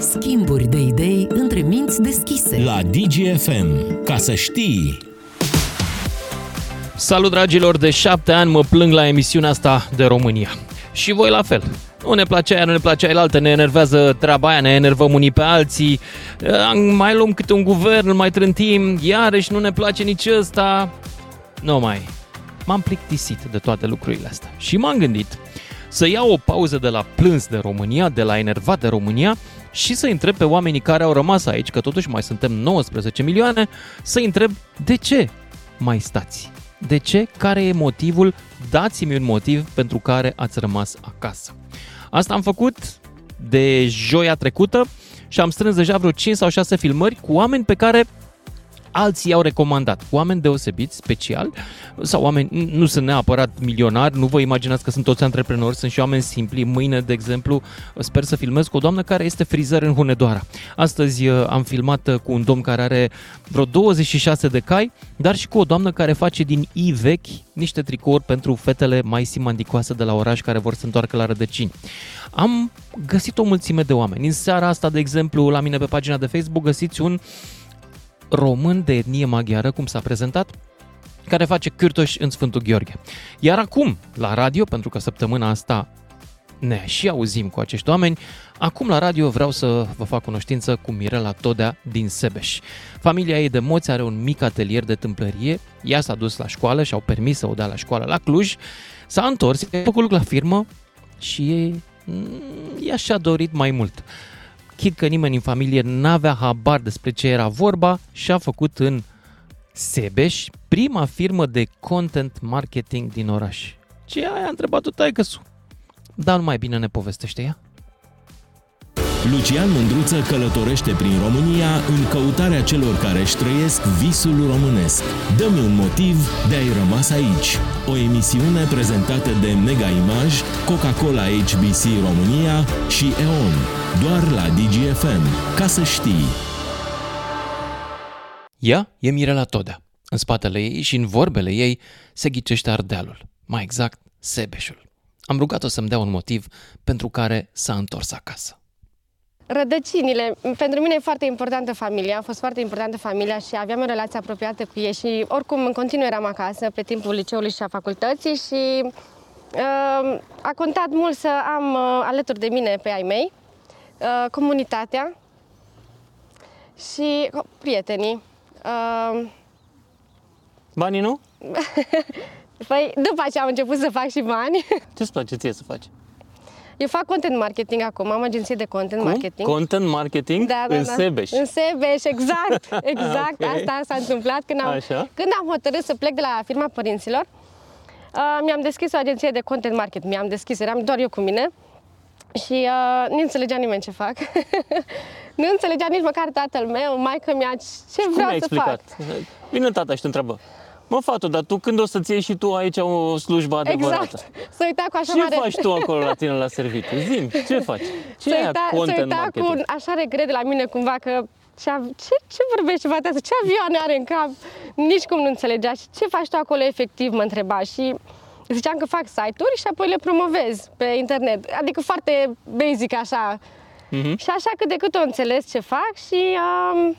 Schimburi de idei între minți deschise. La DGFM. Ca să știi... Salut dragilor, de șapte ani mă plâng la emisiunea asta de România. Și voi la fel. Nu ne place aia, nu ne place aia altă, ne enervează treaba aia, ne enervăm unii pe alții, mai luăm câte un guvern, îl mai trântim, iarăși nu ne place nici ăsta. Nu mai. M-am plictisit de toate lucrurile astea și m-am gândit să iau o pauză de la plâns de România, de la enervat de România și să întreb pe oamenii care au rămas aici, că totuși mai suntem 19 milioane, să întreb de ce mai stați? De ce? Care e motivul? Dați-mi un motiv pentru care ați rămas acasă. Asta am făcut de joia trecută și am strâns deja vreo 5 sau 6 filmări cu oameni pe care alții i-au recomandat. Oameni deosebiți, special, sau oameni, nu sunt neapărat milionari, nu vă imaginați că sunt toți antreprenori, sunt și oameni simpli. Mâine, de exemplu, sper să filmez cu o doamnă care este frizer în Hunedoara. Astăzi uh, am filmat uh, cu un domn care are vreo 26 de cai, dar și cu o doamnă care face din i vechi niște tricouri pentru fetele mai simandicoase de la oraș care vor să întoarcă la rădăcini. Am găsit o mulțime de oameni. În seara asta, de exemplu, la mine pe pagina de Facebook găsiți un român de etnie maghiară, cum s-a prezentat, care face cârtoși în Sfântul Gheorghe. Iar acum, la radio, pentru că săptămâna asta ne și auzim cu acești oameni, acum la radio vreau să vă fac cunoștință cu Mirela Todea din Sebeș. Familia ei de moți are un mic atelier de tâmplărie, ea s-a dus la școală și au permis să o dea la școală la Cluj, s-a întors, a făcut lucru la firmă și e, ea și-a dorit mai mult. Chid că nimeni în familie n-avea habar despre ce era vorba și a făcut în Sebeș prima firmă de content marketing din oraș. Ce ai a întrebat-o taică Dar nu mai bine ne povestește ea. Lucian Mândruță călătorește prin România în căutarea celor care își trăiesc visul românesc. Dă-mi un motiv de a-i rămas aici. O emisiune prezentată de Mega Image, Coca-Cola HBC România și EON. Doar la DGFM. Ca să știi. Ea e Mirela Todea. În spatele ei și în vorbele ei se ghicește Ardealul, mai exact Sebeșul. Am rugat-o să-mi dea un motiv pentru care s-a întors acasă. Rădăcinile. Pentru mine e foarte importantă familia, a fost foarte importantă familia și aveam o relație apropiată cu ei și oricum în continuu eram acasă pe timpul liceului și a facultății și uh, a contat mult să am uh, alături de mine pe ai mei, uh, comunitatea și uh, prietenii. Uh, Banii nu? păi după aceea am început să fac și bani. Ce-ți place ție să faci? Eu fac content marketing acum, am agenție de content Cum? marketing. Content marketing da, da, în da. Sebeș. În Sebeș, exact. Exact, okay. asta s-a întâmplat când am, Așa. când am hotărât să plec de la firma părinților. Uh, mi-am deschis o agenție de content marketing. Mi-am deschis, eram doar eu cu mine. Și uh, nu înțelegea nimeni ce fac. nu înțelegea nici măcar tatăl meu, maica mea, ce Cum vreau ai să explicat? fac. Vine tata și te întreabă. Mă, fată, dar tu când o să-ți iei și tu aici o slujbă adevărată? Exact. Să uita cu așa Ce mare... faci tu acolo la tine la serviciu? Zim, ce faci? Ce să e aia uita, să content uita marketing? cu un așa regret de la mine cumva că ce, ce, ce vorbește fata asta? Ce avioane are în cap? Nici cum nu înțelegea. Și ce faci tu acolo efectiv, mă întreba. Și ziceam că fac site-uri și apoi le promovez pe internet. Adică foarte basic așa. Mhm. Și așa cât de cât o înțeles ce fac și... Um,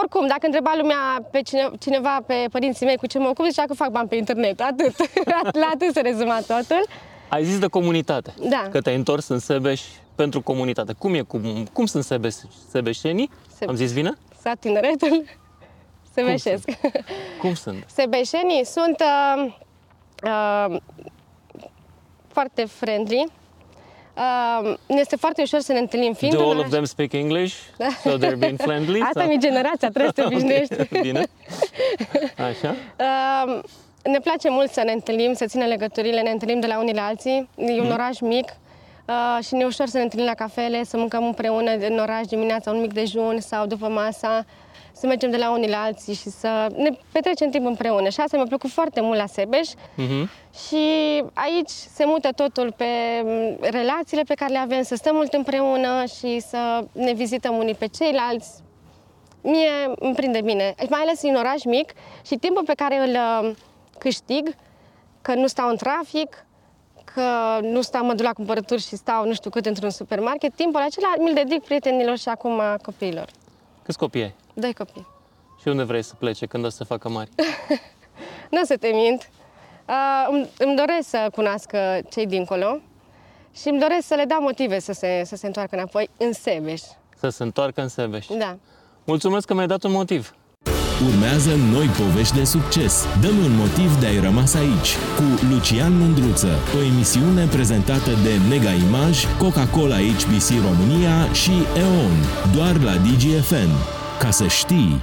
oricum, dacă întreba lumea pe cine, cineva, pe părinții mei cu ce mă ocup, zicea că fac bani pe internet, atât. La atât se rezuma totul. Ai zis de comunitate. Da. Că te-ai întors în Sebeș pentru comunitate. Cum e? Cum, cum sunt sebeș, sebeșenii? Se- Am zis bine? Sa tineretul, se veșesc. Cum sunt? Sebeșenii sunt uh, uh, foarte friendly. Uh, ne este foarte ușor să ne întâlnim fiind Do în all of oraș. them speak English? So they're being friendly? Asta sau- mi generația, trebuie să te obișnuiești. Ok, Bine. Așa. Uh, ne place mult să ne întâlnim, să ținem legăturile, ne întâlnim de la unii la alții. E un oraș mic uh, și ne e ușor să ne întâlnim la cafele, să mâncăm împreună în oraș dimineața un mic dejun sau după masa, să mergem de la unii la alții și să ne petrecem timp împreună. Și asta mi-a plăcut foarte mult la Sebeș. Mhm. Și aici se mută totul pe m, relațiile pe care le avem, să stăm mult împreună și să ne vizităm unii pe ceilalți. Mie îmi prinde bine, mai ales în oraș mic și timpul pe care îl uh, câștig, că nu stau în trafic, că nu stau, mă duc la cumpărături și stau nu știu cât într-un supermarket, timpul acela mi-l dedic prietenilor și acum copiilor. Câți copii ai? Doi copii. Și unde vrei să plece când o să se facă mari? Nu o să te mint. Uh, îmi, îmi doresc să cunoască cei dincolo și îmi doresc să le dau motive să se, să se întoarcă înapoi în Sebeș. Să se întoarcă în Sebeș. Da. Mulțumesc că mi-ai dat un motiv. Urmează noi povești de succes. Dăm un motiv de a-i rămas aici cu Lucian Mândruță, o emisiune prezentată de Mega Image, Coca-Cola HBC România și EON, doar la DGFN. Ca să știi!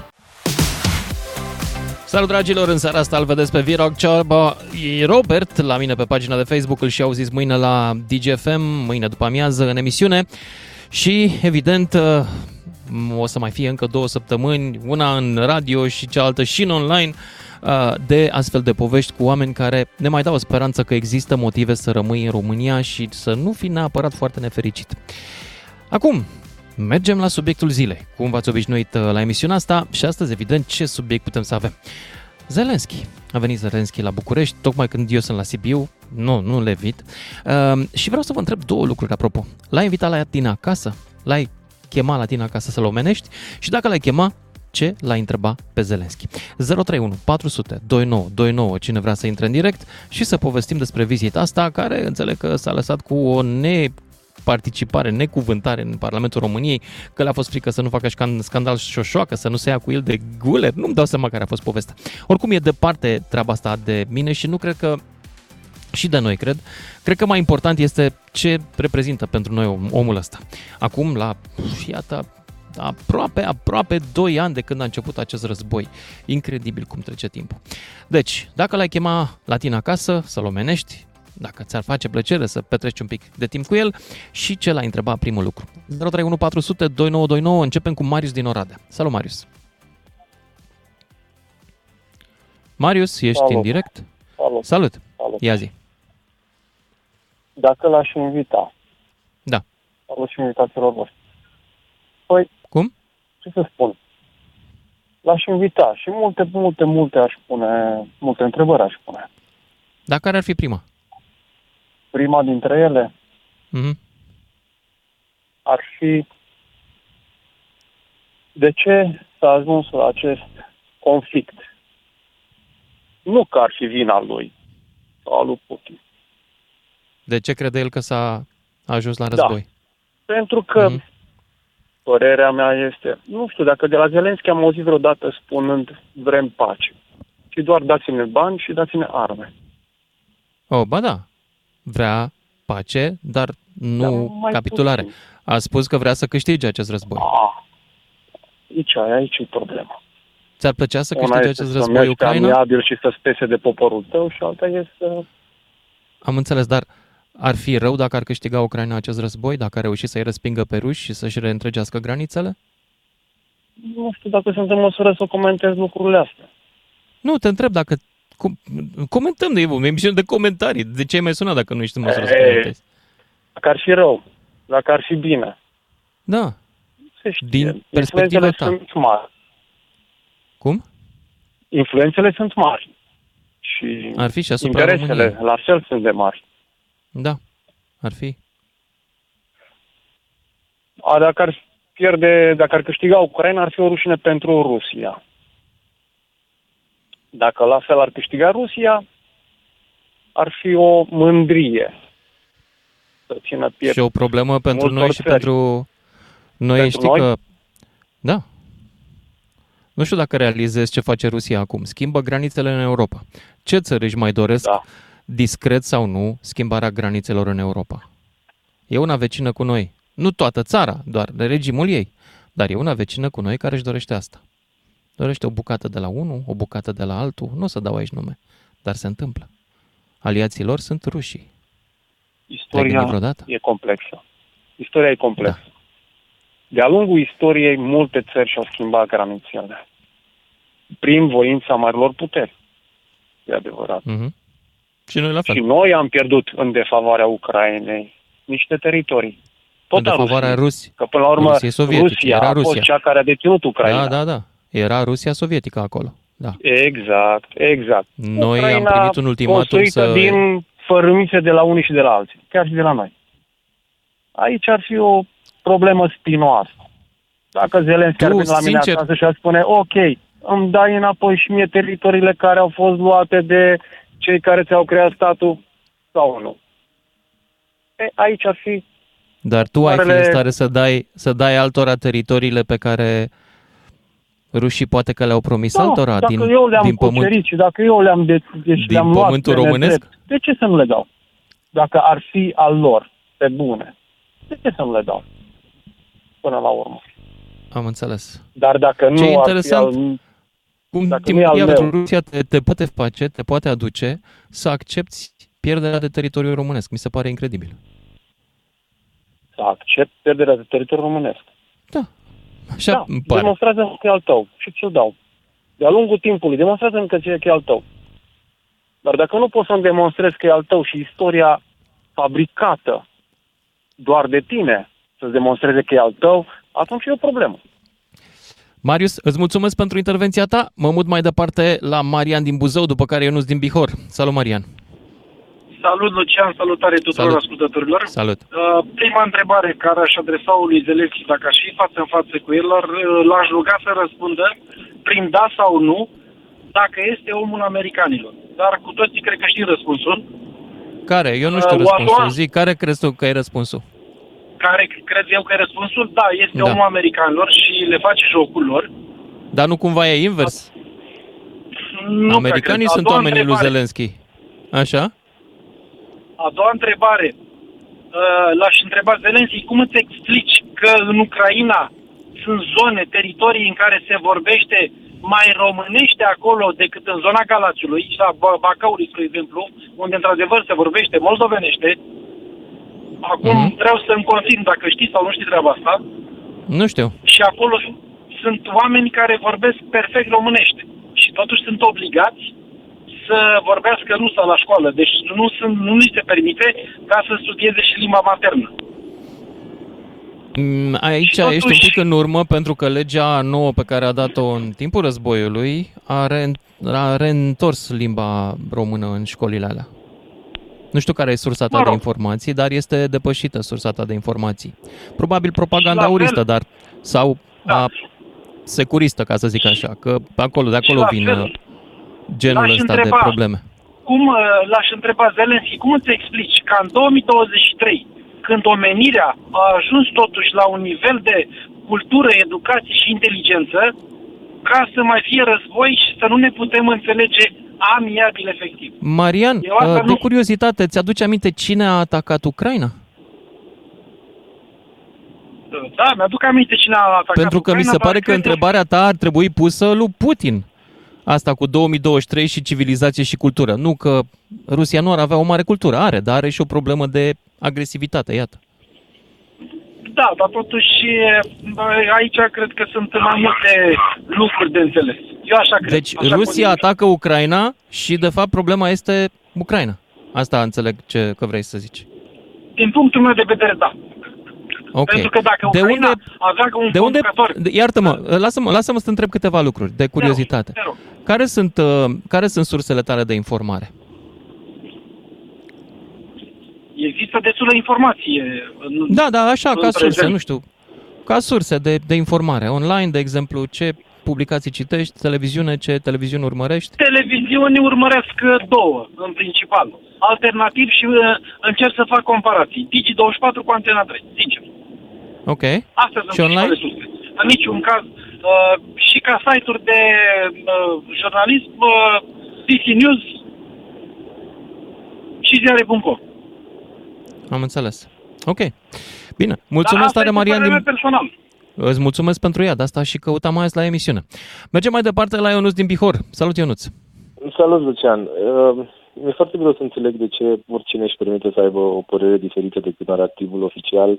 Salut dragilor, în seara asta îl vedeți pe Virog Ciorba. E Robert la mine pe pagina de Facebook, îl și auziți mâine la DGFM, mâine după amiază în emisiune. Și evident o să mai fie încă două săptămâni, una în radio și cealaltă și în online, uh, de astfel de povești cu oameni care ne mai dau o speranță că există motive să rămâi în România și să nu fi neapărat foarte nefericit. Acum, mergem la subiectul zilei. Cum v-ați obișnuit uh, la emisiunea asta și astăzi, evident, ce subiect putem să avem. Zelenski. A venit Zelenski la București, tocmai când eu sunt la Sibiu, nu, nu le evit. Uh, și vreau să vă întreb două lucruri apropo. L-ai invitat la tine acasă? L-ai chema la tine acasă să-l omenești și dacă l-ai chema, ce l-ai întreba pe Zelenski. 031 400 2929, cine vrea să intre în direct și să povestim despre vizita asta, care înțeleg că s-a lăsat cu o ne participare, necuvântare în Parlamentul României, că le-a fost frică să nu facă scandal șoșoacă, să nu se ia cu el de guler, nu-mi dau seama care a fost povestea. Oricum e departe treaba asta de mine și nu cred că și de noi, cred. Cred că mai important este ce reprezintă pentru noi omul ăsta. Acum, la, iată, aproape, aproape 2 ani de când a început acest război. Incredibil cum trece timpul. Deci, dacă l-ai chema la tine acasă, să-l omenești, dacă ți-ar face plăcere să petreci un pic de timp cu el și ce l-ai întrebat primul lucru. 031400 2929, începem cu Marius din Oradea. Salut, Marius! Marius, ești Salut. în direct? Salut. Salut! Salut. Ia zi! Dacă l-aș invita, Da. salut și invitațiilor voștri. Păi, Cum? ce să spun? L-aș invita și multe, multe, multe aș pune, multe întrebări aș pune. Dar care ar fi prima? Prima dintre ele Mhm. ar fi de ce s-a ajuns la acest conflict? Nu că ar fi vina lui sau a lui Putin. De ce crede el că s-a ajuns la Da. război? Pentru că Mhm. părerea mea este, nu știu, dacă de la Zelenski am auzit vreodată spunând vrem pace. Și doar dați-ne bani și dați-ne arme. Oh, ba da. Vrea pace, dar nu Dar mai capitulare. puțin. A spus că vrea să câștige acest război. Ah, aici, aici e problema. Ți-ar plăcea să Una câștige este acest să război mergi pe Ucraina? amiabil și să spese de poporul tău și alta este să... Am înțeles, dar ar fi rău dacă ar câștiga Ucraina acest război, dacă ar reuși să-i respingă pe ruși și să-și reîntregească granițele? Nu știu dacă sunt în măsură să comentez lucrurile astea. Nu, te întreb dacă... Com- comentăm, de o emisiune de comentarii. De ce ai mai sunat dacă nu ești în măsură să Ei. comentezi? Dacă ar fi rău, dacă ar fi bine, Da. se știe. Din perspectiva Influențele ta. sunt mari. Cum? Influențele sunt mari. Și Ar fi și asupra interesele României. la fel sunt de mari. Da. Ar fi. A, dacă ar pierde, dacă ar câștiga Ucraina, ar fi o rușine pentru Rusia. Dacă la fel ar câștiga Rusia, ar fi o mândrie să țină piept. Și o problemă pentru multor noi și țări. pentru noi Pentru știi noi? că... Da. Nu știu dacă realizezi ce face Rusia acum. Schimbă granițele în Europa. Ce țări își mai doresc, Da. discret sau nu, schimbarea granițelor în Europa? E una vecină cu noi. Nu toată țara, doar de regimul ei. Dar e una vecină cu noi care își dorește asta. Dorește o bucată de la unul, o bucată de la altul. Nu o să dau aici nume, dar se întâmplă. Aliații lor sunt rușii. Te-ai Istoria gândit vreodată? e complexă. Istoria e complexă. De-a lungul istoriei, multe țări și-au schimbat granițele. Prin voința marilor puteri. E adevărat. Mhm. Și noi la fel. Și noi am pierdut în defavoarea Ucrainei niște teritorii. Tot în defavoarea Rusiei. Rusi. Că până la urmă Rusiei sovietice, Rusia era a fost Rusia. cea care a deținut Ucraina. Da, da, da. Era Rusia sovietică acolo. Da. Exact, exact. Noi am Ucraina primit un ultimatum construită să- din fărâmise de la unii și de la alții, chiar și de la noi. Aici ar fi o problemă spinoasă. Dacă Zelenski ar Tu, veni la mine sincer- acasă și ar spune, ok, îmi dai înapoi și mie teritoriile care au fost luate de cei care ți-au creat statul sau nu. E, aici ar fi Dar tu ai fi Marele- în stare să dai, să dai altora teritoriile pe care rușii poate că le-au promis altora Da, dacă din, eu le-am din pământ. cucerit și dacă eu le-am, de, deci Din le-am luat pământul pe românesc? nedrept, de ce să nu le dau? Dacă ar fi al lor, pe bune, de ce să nu le dau? Până la urmă. Am înțeles. Dar dacă nu Ce ar interesant. fi al... Cum Dacă timp nu e al iar meu. Rusia te, te poate face, te poate aduce să accepti pierderea de teritoriu românesc. Mi se pare incredibil. să accept pierderea de teritoriu românesc. Da. Așa da, îmi pare. demonstrează că e al tău și ți-l dau. De-a lungul timpului, demonstrează că ție că e al tău. Dar dacă nu poți să-mi demonstrezi că e al tău și istoria fabricată doar de tine să-ți demonstreze că e al tău, atunci e o problemă. Marius, îți mulțumesc pentru intervenția ta. Mă mut mai departe la Marian din Buzău, după care Ionuț din Bihor. Salut, Marian. Salut, Lucian, salutare tuturor Salut. ascultătorilor. Salut. Uh, prima întrebare care aș adresa lui Zelenski, dacă aș fi față în față cu el, l-ar- l-aș ruga să răspundă prin da sau nu, dacă este omul americanilor. Dar cu toții cred că știu răspunsul, Care? Eu nu știu Uh, răspunsul. Oazoa. Zic, care crezi tu că e răspunsul? care cred eu că e răspunsul, da, este Da. omul americanilor și le face jocul lor. Dar nu cumva e invers? Nu prea Americanii cred. A sunt doua oamenii lui întrebare- Zelenski. Așa? A doua întrebare. Uh, L-aș întreba Zelenski, cum îți explici că în Ucraina sunt zone, teritorii în care se vorbește mai românește acolo decât în zona Galațiului, și la Ba- Bacăului, spre exemplu, unde într-adevăr se vorbește moldovenește. Acum Mhm. vreau să-mi confirm dacă știți sau nu știți treaba asta. Nu știu. Și acolo sunt oameni care vorbesc perfect românește. Și totuși sunt obligați să vorbească rusa la școală. Deci nu, sunt, nu li se permite ca să studieze și limba maternă. Mm, Aici Și totuși- ești un pic în urmă pentru că legea nouă pe care a dat-o în timpul războiului a, re- a reîntors limba română în școlile alea. Nu știu care e sursa ta Mă de rog. informații, dar este depășită sursa ta de informații. Probabil propaganda Și la auristă, fel- dar sau Da. a securistă, ca să zic așa, că acolo, de acolo la vin fel, uh, genul l-aș ăsta întreba. de probleme. Cum uh, l-aș întreba Zelenski, cum îți explici că în 2023, când omenirea a ajuns totuși la un nivel de cultură, educație și inteligență, ca să mai fie război și să nu ne putem înțelege amiabil efectiv. Marian, Eu asta uh, de nu- curiozitate, ți-aduce aminte cine a atacat Ucraina? Da, mi-aduc aminte cine a atacat Pentru că mi Ucraina, se dar pare că cred întrebarea ta ar trebui pusă lui Putin. Asta cu 2023 și civilizație și cultură. Nu că Rusia nu ar avea o mare cultură, are, dar are și o problemă de agresivitate, iată. Da, dar totuși bă, aici cred că sunt mai multe lucruri de înțeles. Eu așa cred. Deci așa Rusia consider. atacă Ucraina și de fapt problema este Ucraina. Asta înțeleg ce că vrei să zici. Din punctul meu de vedere, da. Ok. Pentru că dacă de Ucraina unde, avea un de unde, conducător... de- iartă-mă, lasă-mă, lasă-mă să te întreb câteva lucruri de curiozitate. Te rog, te rog. Care sunt, uh, care sunt sursele tale de informare? Există destulă informație. În... Da, da, așa, ca În surse, prezent. nu știu, ca surse de, de informare. Online, de exemplu, ce publicații citești, televiziune, ce televiziune urmărești? Televiziuni urmăresc uh, două, în principal. Alternativ și uh, încerc să fac comparații. Digi24 cu Antena 3, sincer. Ok. Astea sunt Și online? principale surse. În niciun caz, uh, și ca site-uri de uh, jurnalism, uh, DC News și ziare.com. Am înțeles. Ok. Bine. Mulțumesc Dar asta tare, este Marian. părerea Din... mea personală. Îți mulțumesc pentru ea, de asta și căutam mai azi la emisiune. Mergem mai departe la Ionuț din Bihor. Salut, Ionuț. Salut, Lucian. Uh, Mi-e foarte greu să înțeleg de ce oricine își permite să aibă o părere diferită decât narativul oficial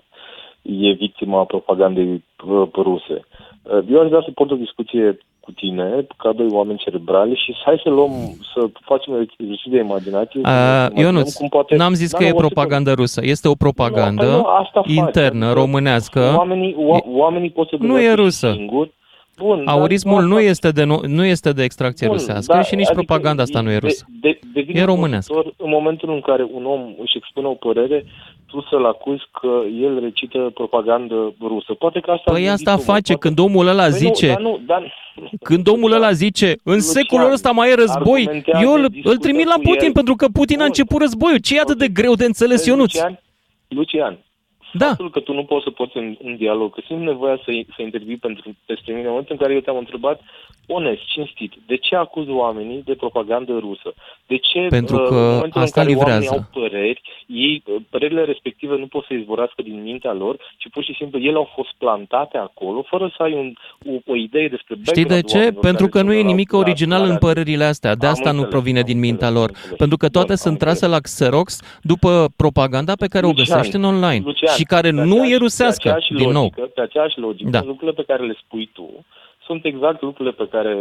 e victima propagandei uh, ruse. Uh, Eu aș vrea să port o discuție cu tine, ca doi oameni cerebrali și hai să luăm, să facem un exercițiu de imaginație. să ne Uh, imaginăm Ionuț, cum poate- n-am zis Da, că nu, e o secundă. propagandă rusă. Este o propagandă Nu, păi nu, asta faci, internă, adică românească. Oamenii, o, oamenii pot să Nu e gândească rusă. Singuri. Bun, dar Aurismul nu asta- este de, nu, nu este de extracție Bun, rusească da, și nici adică propaganda asta nu e de- rusă. De, devine E românească. folositor În momentul în care un om își expune o părere, tu să-l acuzi că el recită propagandă rusă. Poate că asta... Păi a asta gândit omul, face poate... când omul ăla Păi zice, Nu, dar nu, dar... când omul ăla zice, în Lucian, secolul ăsta mai e război, argumentează, eu îl, îl discută trimit la cu Putin el. pentru că Putin a Bun. început războiul. Ce e atât de Ok. greu de înțeles, Vezi, Ionuț? Lucian, Lucian, Da. faptul că tu nu poți să poți în, în dialog, că simt nevoia să, să intervii pentru peste mine în momentul în care eu te-am întrebat onest, cinstit, de ce acuzi oamenii de propagandă rusă? De ce Pentru uh, că în momentul asta în care livrează. oamenii au păreri, ei, uh, părerile respective nu pot să izvorască din mintea lor, ci pur și simplu ele au fost plantate acolo, fără să ai un, o, o idee despre Știi de background-ul ce? oamenilor Pentru care că nu sunt e la- nimic la- original la în radio. părerile astea. De Am asta nu înțeles, provine am din înțeles, mintea am lor. înțeles. Pentru că toate Bun, sunt am trase înțeles. la Xerox după propaganda pe care o Lucian, găsești în online Lucian, și care pe nu aceeași- e rusească, pe aceeași din nou. logică, Pe aceeași logică, Da. lucrurile pe care le spui tu sunt exact lucrurile pe care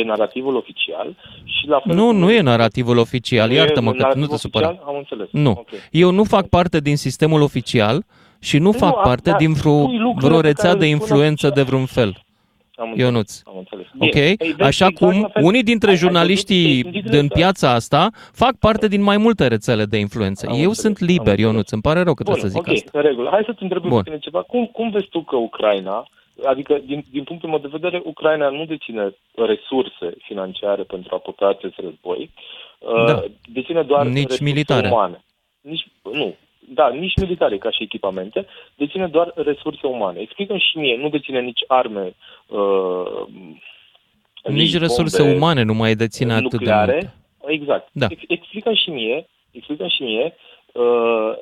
e narativul oficial și la fel Nu, cum- nu e narativul oficial, Nu e iartă-mă că narativul nu te oficial? supăra. Am înțeles. Nu. Ok. Eu nu fac parte din sistemul oficial și nu Nu, fac a- parte da, din vreo, spui lucrurile vreo pe rețea care de le spun influență oficial. de vreun fel. Am înțeles. Ionuț. Am înțeles. Ok? Bine. Păi, vezi, Așa exact cum la fel- unii dintre ai- ai văzut jurnaliștii ce ai din zis piața asta fac parte din mai multe rețele de influență. Am Eu înțeles, sunt am liber, înțeles. Ionuț, îmi pare rău că Bun, trebuie să zic ok, asta. în regulă. Hai să-ți întreb Bun. pe tine ceva. Cum, cum vezi tu că Ucraina, adică din, din punctul meu de vedere, Ucraina nu deține resurse financiare pentru a putea acest război. Da. Uh, Deține doar Nici resurse militare. umane. Nici, nu. Da, nici militare ca și echipamente, deține doar resurse umane. Explică și mie, nu deține nici arme, uh, Nici resurse bombe, umane nu mai deține atât de nucleare. multe. Exact. Da. Ex- Explică și mie, explică și mie uh,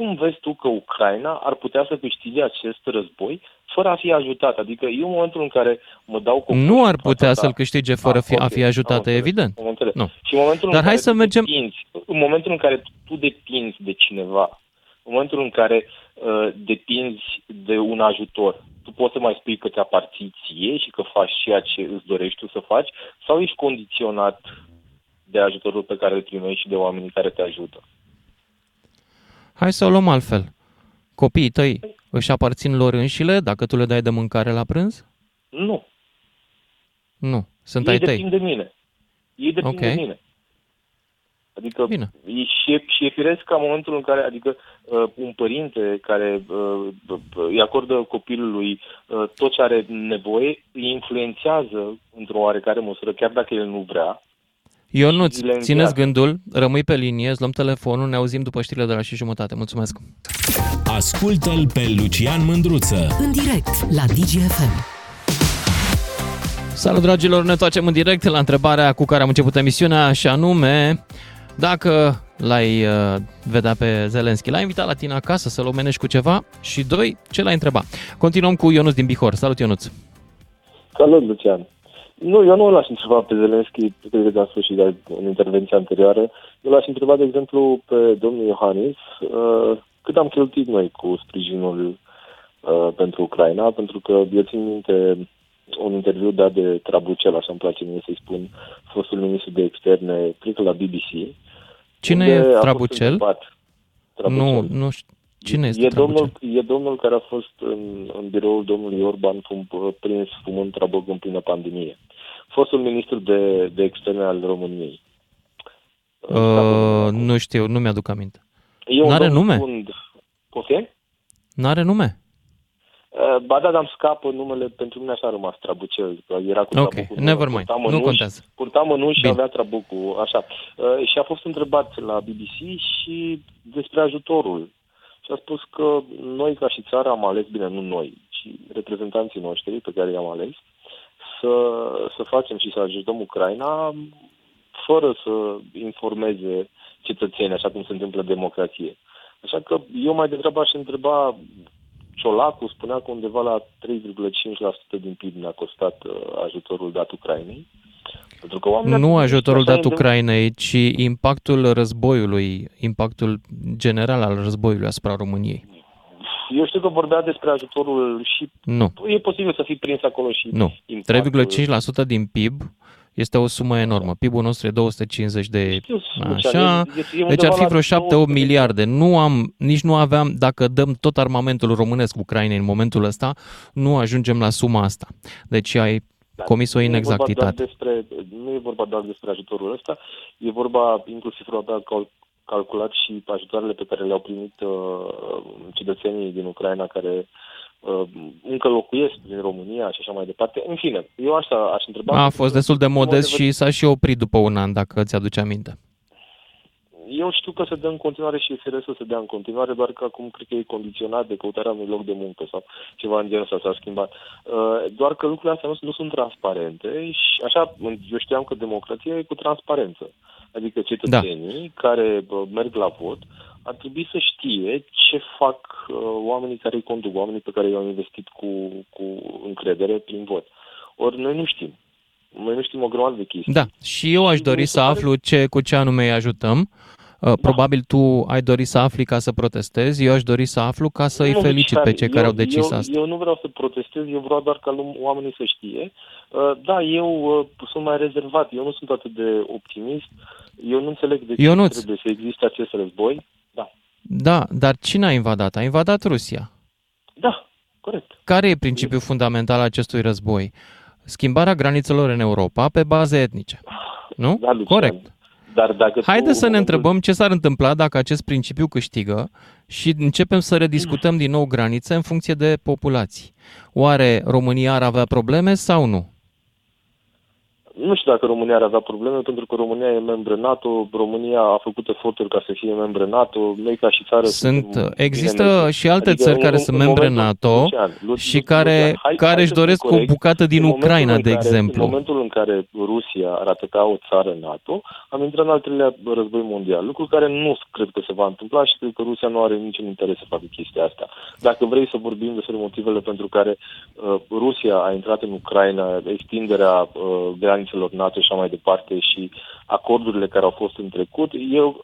cum vezi tu că Ucraina ar putea să câștige acest război fără a fi ajutat. Adică eu în momentul în care mă dau cu Nu ar fața putea ta- să-l câștige fără Ah, fi, a ok, fi am ajutată, înțeles, evident. Am înțeles. Nu. Și în momentul Dar în hai care să tu mergem- Depinzi, în momentul în care tu depinzi de cineva, în momentul în care uh, depinzi de un ajutor, tu poți să mai spui că ți aparții ție și că faci ceea ce îți dorești tu să faci sau ești condiționat de ajutorul pe care îl primești și de oamenii care te ajută. Hai să o luăm altfel. Copiii tăi își aparțin lor înșile dacă tu le dai de mâncare la prânz? Nu. Nu. Sunt Ei ai tăi. depind de mine. Ei depind Ok. de mine. Adică Bine. e, și, e, și e firesc ca în momentul în care, adică uh, un părinte care uh, b- b- îi acordă copilului uh, tot ce are nevoie, îi influențează într-o oarecare măsură, chiar dacă el nu vrea. Ionuț, zile în țineți viață. gândul, rămâi pe linie, îți luăm telefonul, ne auzim după știrile de la și jumătate. Mulțumesc! Ascultă-l pe Lucian Mândruță. În direct la DGFM. Salut dragilor, ne întoarcem în direct la întrebarea cu care am început emisiunea și anume dacă l-ai uh, vedea pe Zelenski, l-ai invitat la tine acasă să-l omenești cu ceva și doi, ce l-ai întreba. Continuăm cu Ionuț din Bihor. Salut Ionuț! Salut, Lucian. Nu, eu nu l-aș întreba pe Zelenski, cred că a spus și de în intervenția anterioară. Eu l-aș întreba, de exemplu, pe domnul Iohannis uh, cât am cheltuit noi cu sprijinul uh, pentru Ucraina, pentru că eu țin minte un interviu dat de Trabucel, așa îmi place mie să-i spun, fostul ministru de externe, cred că la BBC. Cine unde e a fost Trabucel? întrebat- Trabucel. Nu, nu știu. Cine este e Trabucel? domnul, e domnul care a fost în, în biroul domnului Orban fum, prins fumând trabog în plină pandemie. Fostul ministru de, de externe al României. Uh, nu știu, nu mi-aduc aminte. E un n-are domn nume? Fund. Poftim? N-are nume? Uh, Ba da, dar îmi scapă numele, pentru mine așa a rămas Trabucel. că Era cu Ok, trabucul, never mind. purta Nu mănuși, contează. Purta mănuși și Bine. avea trabucul, așa. Uh, Și a fost întrebat la BBC și despre ajutorul. Și a spus că noi ca și țară am ales, bine, nu noi, ci reprezentanții noștri pe care i-am ales, să, să facem și să ajutăm Ucraina fără să informeze cetățenii, așa cum se întâmplă în democrație. Așa că eu mai degrabă aș întreba Ciolacu spunea că undeva la 3,5% din PIB ne-a costat uh, ajutorul dat Ucrainei. Pentru că oamenii Nu ar- ajutorul așa dat e de- Ucrainei, ci impactul războiului, impactul general al războiului asupra României. Eu știu că vorbea despre ajutorul și Nu, e posibil să fi prins acolo și nu. impactul. 3,5% din PIB Este o sumă enormă. PIB-ul nostru e 250 de... Știu, Lucian, Așa, e- e- e deci ar fi undeva vreo la 7-8 200 de- miliarde. Nu am, nici nu aveam, dacă dăm tot armamentul românesc Ucrainei în momentul ăsta, nu ajungem la suma asta. Deci ai Da, comis o nu e vorba inexactitate. doar Despre, nu e vorba doar despre ajutorul ăsta, e vorba inclusiv vorba cal, calculat și ajutoarele pe care le-au primit uh, cetățenii din Ucraina care uh, încă locuiesc din România și așa mai departe. În fine, eu așa aș întreba... A fost destul de modest vedere- și s-a și oprit după un an, dacă ți aduce aminte. Eu știu că se dă în continuare și SRS se dea în continuare, doar că acum cred că e condiționat de căutarea unui loc de muncă sau ceva în genul ăsta s-a schimbat. Uh, Doar că lucrurile astea nu, nu sunt transparente și așa, eu știam că democrația e cu transparență. Adică cetățenii da. care bă, merg la vot ar trebui să știe ce fac uh, oamenii care îi conduc, oamenii pe care i-au investit cu, cu încredere prin vot. Ori noi nu știm. Noi nu știm o grămadă de chestii. Da, și eu aș Și dori mi să se pare- aflu ce, cu ce anume îi ajutăm. Uh, Probabil tu ai dori să afli ca să protestezi, eu aș dori să aflu ca să îi Nu, felicit Lucian, pe cei care eu, au decis eu, asta. Eu nu vreau să protestez, eu vreau doar ca lum- oamenii să știe. Uh, Da, eu uh, sunt mai rezervat, eu nu sunt atât de optimist, eu nu înțeleg de ce Ionuț. trebuie să existe acest război. Da, Da, dar cine a invadat? A invadat Rusia. da, corect. Care e principiul fundamental al acestui război? Schimbarea granițelor în Europa pe baze etnice. Nu? Da, Lucian. Corect. Dar dacă tu, Haideți să în ne momentul- întrebăm ce s-ar întâmpla dacă acest principiu câștigă și începem să rediscutăm din nou granițe în funcție de populații. Oare România ar avea probleme sau nu? Nu știu dacă România ar avea probleme, pentru că România e membră NATO, România a făcut eforturi ca să fie membră NATO, noi ca și țară Sunt, suntem există bine mersi. și alte Adică țări în- care în- sunt în membre momentul- NATO Lucian, Lu- și Lu- care, Lucian, hai- care hai își să fim doresc o corecți. bucată din În momentul Ucraina, în de care- exemplu. În momentul în care Rusia ar ataca o țară NATO, am intrat în al treilea război mondial, lucru care nu cred că se va întâmpla și cred că Rusia nu are niciun interes să facă chestia asta. Dacă vrei să vorbim despre motivele pentru care uh, Rusia a intrat în Ucraina, extinderea uh, granițelor NATO și așa mai departe și acordurile care au fost în trecut, eu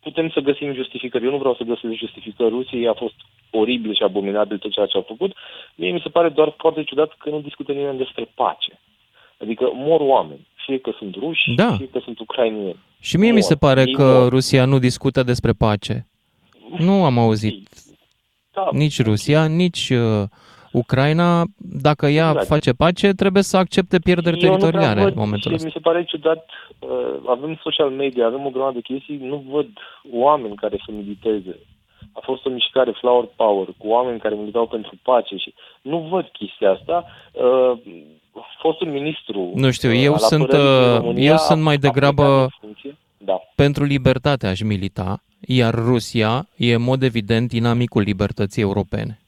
putem să găsim justificări. Eu nu vreau să găsesc justificări Rusiei, a fost oribil și abominabil tot ceea ce au făcut. Mie mi se pare doar foarte ciudat că nu discută nimeni despre pace. Adică mor oameni, fie că sunt ruși, Da. fie că sunt ucrainieni. Și mie mi Mor. se pare Ei că mor. Rusia nu discută despre pace. Nu am auzit Da, nici Rusia, nici uh, Ucraina. Dacă ea Exact. face pace, trebuie să accepte pierderi Eu nu prea teritoriale în văd momentul și ăsta. mi se pare ciudat, uh, avem social media, avem o grămadă de chestii, nu văd oameni care să militeze. A fost o mișcare Flower Power cu oameni care militau pentru pace și nu văd chestia asta. Uh, fostul ministru Nu știu, uh, eu al sunt, apărării din uh, România eu sunt mai a degrabă- plecat în funcție. Da. Pentru libertate aș milita, iar Rusia e în mod evident inamicul libertății europene.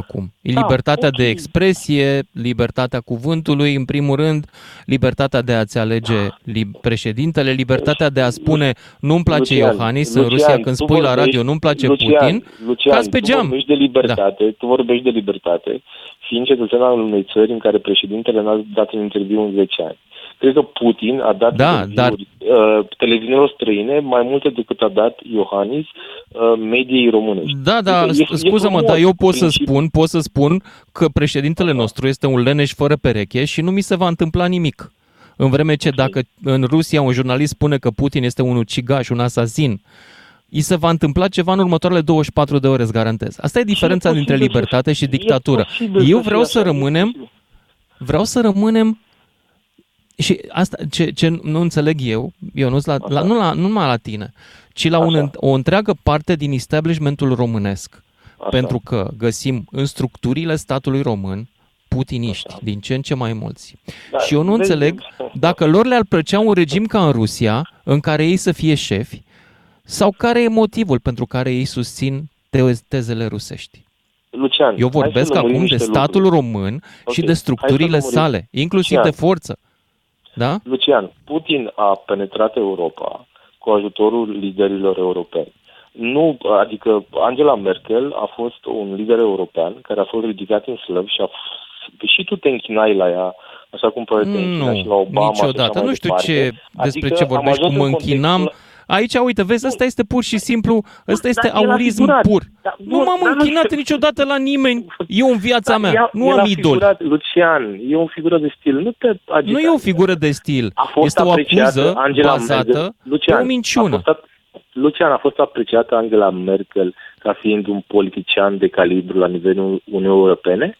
Acum, Da, libertatea ok. de expresie, libertatea cuvântului, în primul rând, libertatea de a-ți alege li- președintele, libertatea de a spune nu-mi place Lucian, Iohannis în Lucian, Rusia când tu spui la vorbești- radio nu-mi place Lucian, Putin, Lucian, cazi pe tu geam. vorbești de libertate, da. tu vorbești de libertate, fiind cetățean al unei țări în care președintele n-a dat un interviu în 10 ani. Cred că Putin a dat Da, interviuri uh, televiziunilor străine mai multe decât a dat Iohannis uh, mediei românești. Da, da, Adică e- e scuză-mă, frumos dar eu pot să principiul. spun, pot să spun că președintele nostru este un leneș fără pereche și nu mi se va întâmpla nimic. În vreme ce dacă în Rusia un jurnalist spune că Putin este un ucigaș, un asasin, îi se va întâmpla ceva în următoarele 24 de ore, îți garantez. Asta e diferența E dintre posibil să- libertate și e dictatură. posibil Eu să vreau fie să așa, e rămânem posibil. vreau să rămânem și asta ce, ce nu înțeleg eu, eu nu, la, la, nu, la, nu numai la tine, ci la un, Așa. o întreagă parte din establishmentul românesc. Așa. Pentru că găsim în structurile statului român putiniști, Așa. din ce în ce mai mulți. Da, și eu nu vezi- înțeleg dacă lor le-ar plăcea un regim ca în Rusia, în care ei să fie șefi, sau care e motivul pentru care ei susțin te- tezele rusești. Lucian, Eu hai vorbesc să lămurim acum de niște statul lucruri. român și Ok, de hai structurile să lămurim. sale, inclusiv Lucian. de forță. Da? Lucian, Putin a penetrat Europa cu ajutorul liderilor europeni. Nu, adică Angela Merkel a fost un lider european care a fost ridicat în slăv și a f- și tu te închinai la ea, așa cum poate te închina și la Nu, Obama și niciodată. așa mai Nu știu departe. ce, despre Adică ce am vorbești, ajuns cum mă în închinam, contextul- Aici, uite, vezi, ăsta este pur și simplu, ăsta este Dar el a aurism figurat. pur. Dar Nu bun, m-am dar nu închinat știu. niciodată la nimeni, eu în viața Dar mea, el- nu el am a idol. figurat, Lucian, e o figură de stil, nu te agita. Nu e o figură de stil, A fost este o apreciată acuză Angela bazată Merkel. Lucian, pe o minciună. A fost, ap- Lucian, a fost apreciată Angela Merkel ca fiind un politician de calibru la nivelul Uniunii Europene?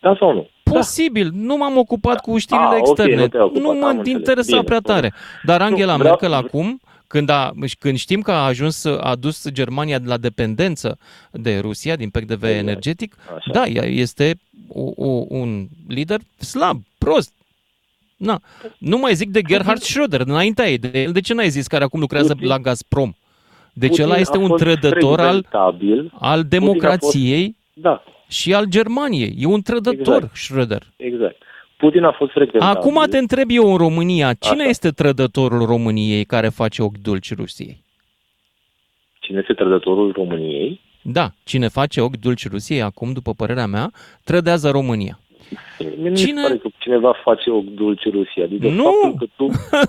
Da sau nu? Posibil, nu m-am ocupat cu știrile Ah, ok, externe, nu te-ai ocupat, nu am mă înțeles. interesa Bine, prea tare. Dar Angela vreau- Merkel acum, când, a, când știm că a ajuns, a adus Germania la dependență de Rusia din punct de vedere Exact. energetic, Așa. da, ea este o, o, un lider slab, prost. Na. Nu mai zic de Gerhard Schröder, înaintea ei. De, el de ce n-ai zis care acum lucrează Putin- la Gazprom? Deci Putin ăla este a un fost trădător al, frecventabil. al fost- democrației Da, și al Germaniei. E un trădător, Exact. Schröder. exact. Putin a fost frecventabil. Acum te întreb eu în România, cine Așa. este trădătorul României care face ochi dulci Rusiei? Cine este trădătorul României? Da, cine face ochi dulci Rusiei acum, după părerea mea, trădează România. Mie nu Cine? mi se pare că cineva face ochi dulci Rusia. Adică Nu! faptul că tu...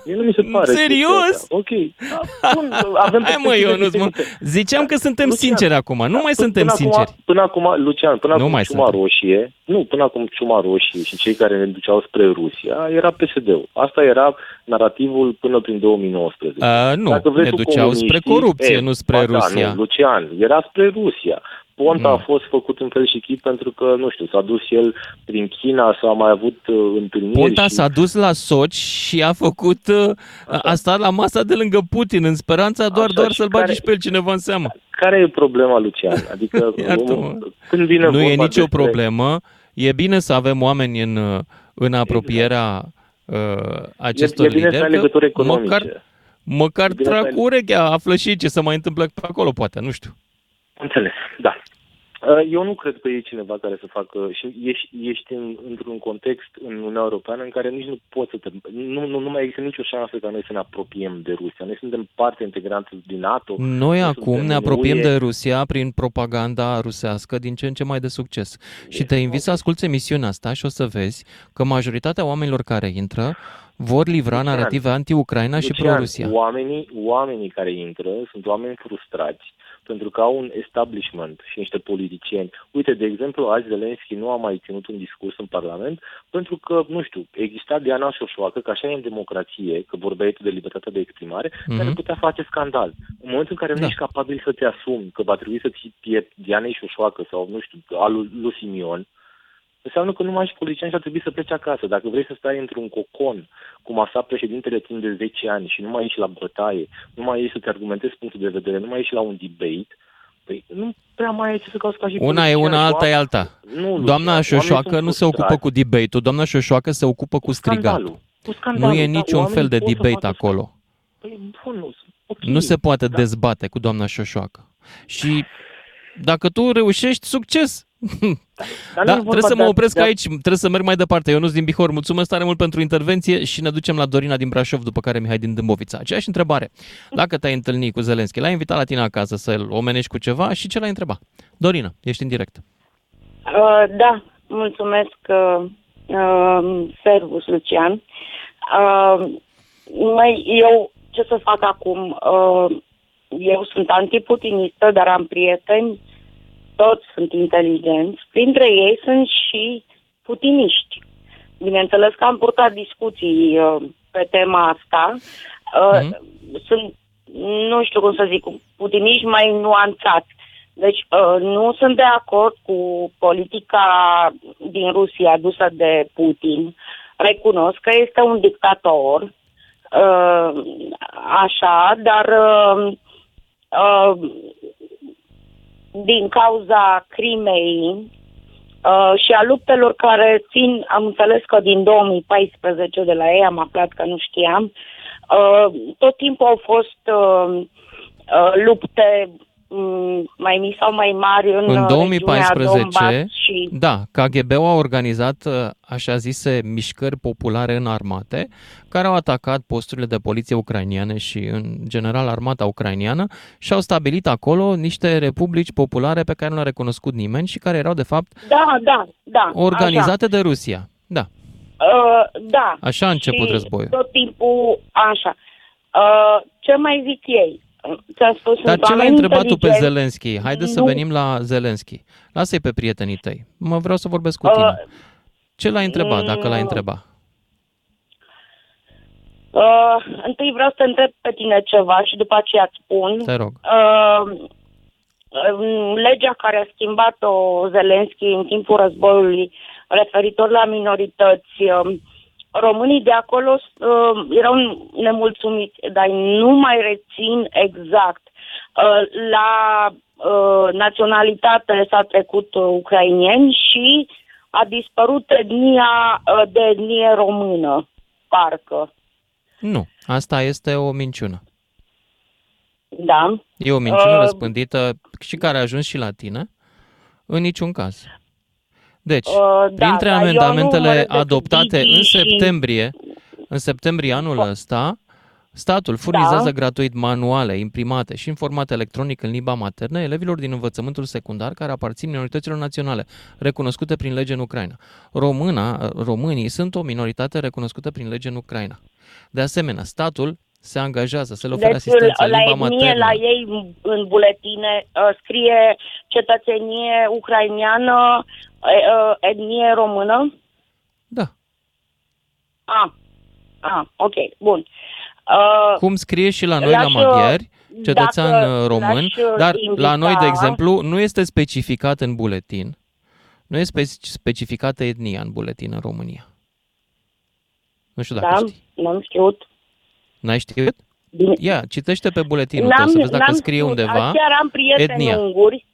Mie nu mi se pare. Serios? chestia asta. Ok. Da, bun, avem Hai mă, perspective Ionuț, mă. diferite. Ziceam că suntem Lucian, sinceri acum, nu Da, mai până- suntem până sinceri. Acum, până acum, Lucian, până Nu acum mai ciuma suntem. roșie, nu, până acum ciuma roșie și cei care ne duceau spre Rusia, era PSD-ul. Asta era narativul până prin 2019. A, nu, Dacă vrei ne tu duceau spre comuniștii, corupție, e, nu spre ba Rusia. Da, nu, Lucian, era spre Rusia. Ponta Mm. a fost făcut în fel și chip pentru că, nu știu, s-a dus el prin China, s-a mai avut uh, întâlniri Ponta și... s-a dus la Soci și a făcut, uh, a stat la masa de lângă Putin în speranța doar, Așa, doar și să-l bagi care- și pe el cineva în seamă. Care e problema, Lucian? Adică, Iartă-mă. omul, când vine Nu vorba e nicio despre... problemă. E bine să avem oameni în, uh, în apropierea uh, acestor e bine să lideri. ai că legături economice. Măcar, măcar E bine să trag ai- cu urechea, află și ce se mai întâmplă pe acolo, poate, nu știu. Înțeles, da. Uh, Eu nu cred că e cineva care să facă și ești, ești în, într-un context în Uniunea Europeană în care nici nu poți să te... Nu, nu, nu mai există nicio șansă ca noi să ne apropiem de Rusia. Noi suntem parte integrantă din NATO. Noi acum suntem ne în apropiem UE. de Rusia prin propaganda rusească din ce în ce mai de succes. Și te invit să asculți emisiunea asta și o să vezi că majoritatea oamenilor care intră vor livra Lucian, narrative anti-Ucraina și Lucian, pro-Rusia. Oamenii, oamenii care intră sunt oameni frustrați pentru că au un establishment și niște politicieni. Uite, de exemplu, azi Zelensky nu a mai ținut un discurs în Parlament pentru că, nu știu, exista Diana Șoșoacă, că așa e în democrație, că vorbeai tu de libertatea de exprimare, Mhm. care putea face scandal. În momentul în care nu Da. ești capabil să te asumi că va trebui să ții piept Dianei Șoșoacă sau, nu știu, al lui lui Simion, înseamnă că nu mai ești politician și ar trebui să pleci acasă. Dacă vrei să stai într-un cocon, cum a stat președintele timp de 10 ani și nu mai ieși la bătaie, nu mai ieși să te argumentezi punctul de vedere, nu mai ieși la un debate, păi nu prea mai ai ce să cauți ca și Una e politician una, și alta e oameni- alta. Nu, Lucian, Doamna oamenii Șoșoacă sunt nu se ocupă frustrați. cu debate-ul, doamna Șoșoacă se ocupă cu strigat. Scandalul. Cu scandalul, Nu e da, niciun oamenii fel de pot să debate facă acolo. Păi, bun, nu, ok. Nu se poate Da. dezbate cu doamna Șoșoacă. Și dacă tu reușești, succes! Dar Da, nu e vorba trebuie să mă de- opresc de- aici, trebuie să merg mai departe. Eu nu din Bihor, mulțumesc tare mult pentru intervenție și ne ducem la Dorina din Brașov, după care Mihai din Dâmbovița. Aceeași întrebare. Dacă te-ai întâlnit cu Zelenski, l-ai invitat la tine acasă să-l omenești cu ceva și ce l-ai întrebat? Dorina, ești în direct. Uh, da, mulțumesc, uh, uh, Servus Lucian. Uh, mai, eu ce să fac acum? Uh, eu sunt antiputinistă, dar am prieteni, toți sunt inteligenți. Printre ei sunt și putiniști. Bineînțeles că am purtat discuții uh, pe tema asta. Uh, Mhm. Sunt, nu știu cum să zic, putiniști mai nuanțați. Deci uh, nu sunt de acord cu politica din Rusia adusă de Putin. Recunosc că este un dictator, uh, așa, dar uh, uh, din cauza crimei uh, și a luptelor care țin, am înțeles că din 2014 de la ei am aflat că nu știam, uh, tot timpul au fost uh, uh, lupte mm, mai mici sau mai mari în, În regiunea 2014, Donbass și da, KGB-ul a organizat uh, așa zise mișcări populare în armate care au atacat posturile de poliție ucrainiene și în general armata ucrainiană și au stabilit acolo niște republici populare pe care nu le-a recunoscut nimeni și care erau de fapt da, da, da. organizate de Rusia. Da, Așa. Uh, da. așa a început și războiul. Tot timpul așa. Uh, ce mai zic ei? Ți-am spus, Dar sunt ce l-ai oameni întrebat tu pe inteligenți. Zelenski? Haideți să Nu. venim la Zelenski. Lasă-i pe prietenii tăi. Mă vreau să vorbesc cu tine. Uh, Ce l-ai întrebat, dacă l-ai mm. întrebat? Uh, întâi vreau să te întreb pe tine ceva și după aceea îți spun. Te rog. Uh, uh, legea care a schimbat-o Zelenski în timpul războiului referitor la minorități, uh, românii de acolo uh, erau nemulțumiți, dar nu mai rețin exact. Uh, la uh, naționalitate s-a trecut uh, ucrainieni și a dispărut etnia uh, de etnie română, parcă. Nu. Asta este o minciună. Da. E o minciună Uh, răspândită și care a ajuns și la tine? În niciun caz. Deci, Uh, da, printre dar eu nu mă amendamentele refer cu adoptate Digi în și- septembrie, în septembrie anul ăsta, statul furnizează Da. gratuit manuale imprimate și în format electronic în limba maternă elevilor din învățământul secundar care aparțin minorităților naționale recunoscute prin lege în Ucraina. Româna, românii sunt o minoritate recunoscută prin lege în Ucraina. De asemenea, statul se angajează să le ofere Deci asistență în la limba etnie, maternă. la ei în- în buletine uh, scrie cetățenie ucraineană, uh, etnie română? Da. Ah, ah ok, bun. Uh, Cum scrie și la noi L-aș, la maghiari, cetățean dacă uh, român, l-aș, uh, dar invita- la noi, de exemplu, nu este specificat în buletin, nu este spe- specificată etnia în buletin în România. Nu știu dacă da, știi. n-am știut. N-ai știut? Bine. Ia, citește pe buletinul tău să vezi dacă scrie știut. undeva Chiar am prieteni etnia. unguri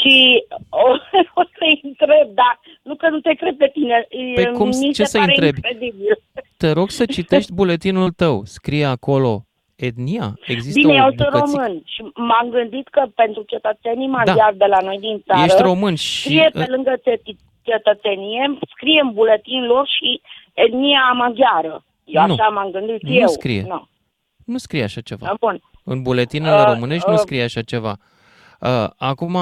și o, o să-i întreb, dar nu că nu te cred pe tine. Păi e- cum- mi ce se să-i pare întrebi? incredibil. Te rog să citești buletinul tău. Scrie acolo etnia. Există Bine, o eu sunt bucățică. român și m-am gândit că pentru cetățenii maghiari de la noi din țară, Ești român și scrie pe lângă ceti- cetățenie, scrie în buletin lor și etnia maghiară. Eu Nu. așa m-am gândit Nu eu. scrie. Nu. nu scrie așa ceva. Da, Bun. În buletinele Uh, românești nu uh, scrie așa ceva. Uh, acum,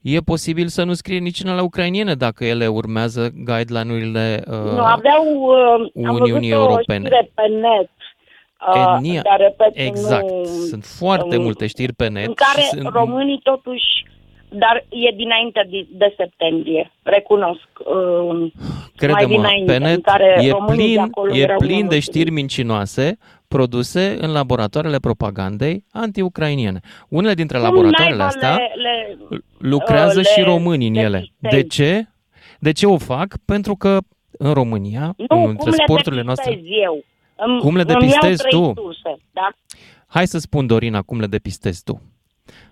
e posibil să nu scrie nici în la ucrainiene dacă ele urmează guideline-urile uh, nu, aveau, uh, am Uniunii văzut Europene. o știre pe net. Uh, etnia. Dar, repet, Exact. Nu, Sunt foarte um, multe știri pe net. în care și sunt, românii totuși, dar e dinainte de, de septembrie, recunosc. Uh, mai Crede-mă, dinainte, pe în net care e românii de plin, acolo e erau plin de nemulțumiți. știri mincinoase produse în laboratoarele propagandei anti-ucrainiene. Unele dintre Cum laboratoarele naiba astea le, le, lucrează uh, și le românii în ele. De depistezi? ce? De ce o fac? Pentru că în România, Nu, între cum le sporturile noastre... depistez eu? Îmi, Cum le îmi iau depistezi trei tu? surse, da? Hai să spun, Dorina, cum le depistezi tu.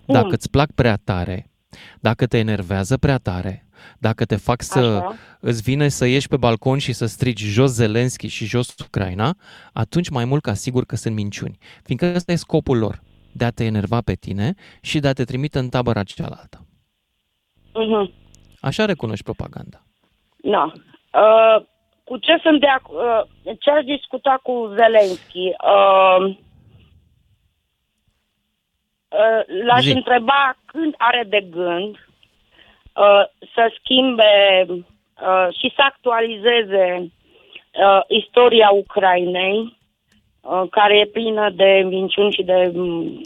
Dacă îți plac prea tare, dacă te enervează prea tare, dacă te fac să Așa. îți vine să ieși pe balcon și să strigi jos Zelenski și jos Ucraina, atunci mai mult ca sigur că sunt minciuni. Fiindcă ăsta e scopul lor, de a te enerva pe tine și de a te trimite în tabăra cealaltă. Mhm. Așa recunoști propaganda. No. Uh, cu ce sunt de ac- uh, ce aș discuta cu Zelenski? Uh, uh, l-aș Zi. întreba când are de gând uh, să schimbe uh, și să actualizeze uh, istoria Ucrainei, uh, care e plină de minciuni și de mm,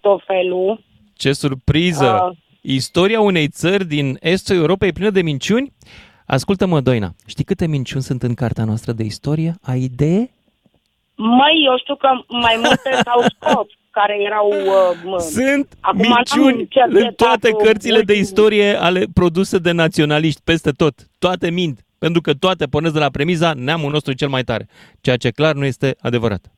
tot felul. Ce surpriză! Uh. Istoria unei țări din estul Europei e plină de minciuni? Ascultă-mă, Doina, știi câte minciuni sunt în cartea noastră de istorie? Ai idee? Măi, eu știu că mai multe s-au scos, care erau... Uh, mă, Sunt Acum n-am minciuni cercetat în toate cărțile de ultimul- istorie ale produse de naționaliști, peste tot. Toate mint, pentru că toate pornesc de la premiza neamul nostru e cel mai tare, ceea ce clar nu este adevărat.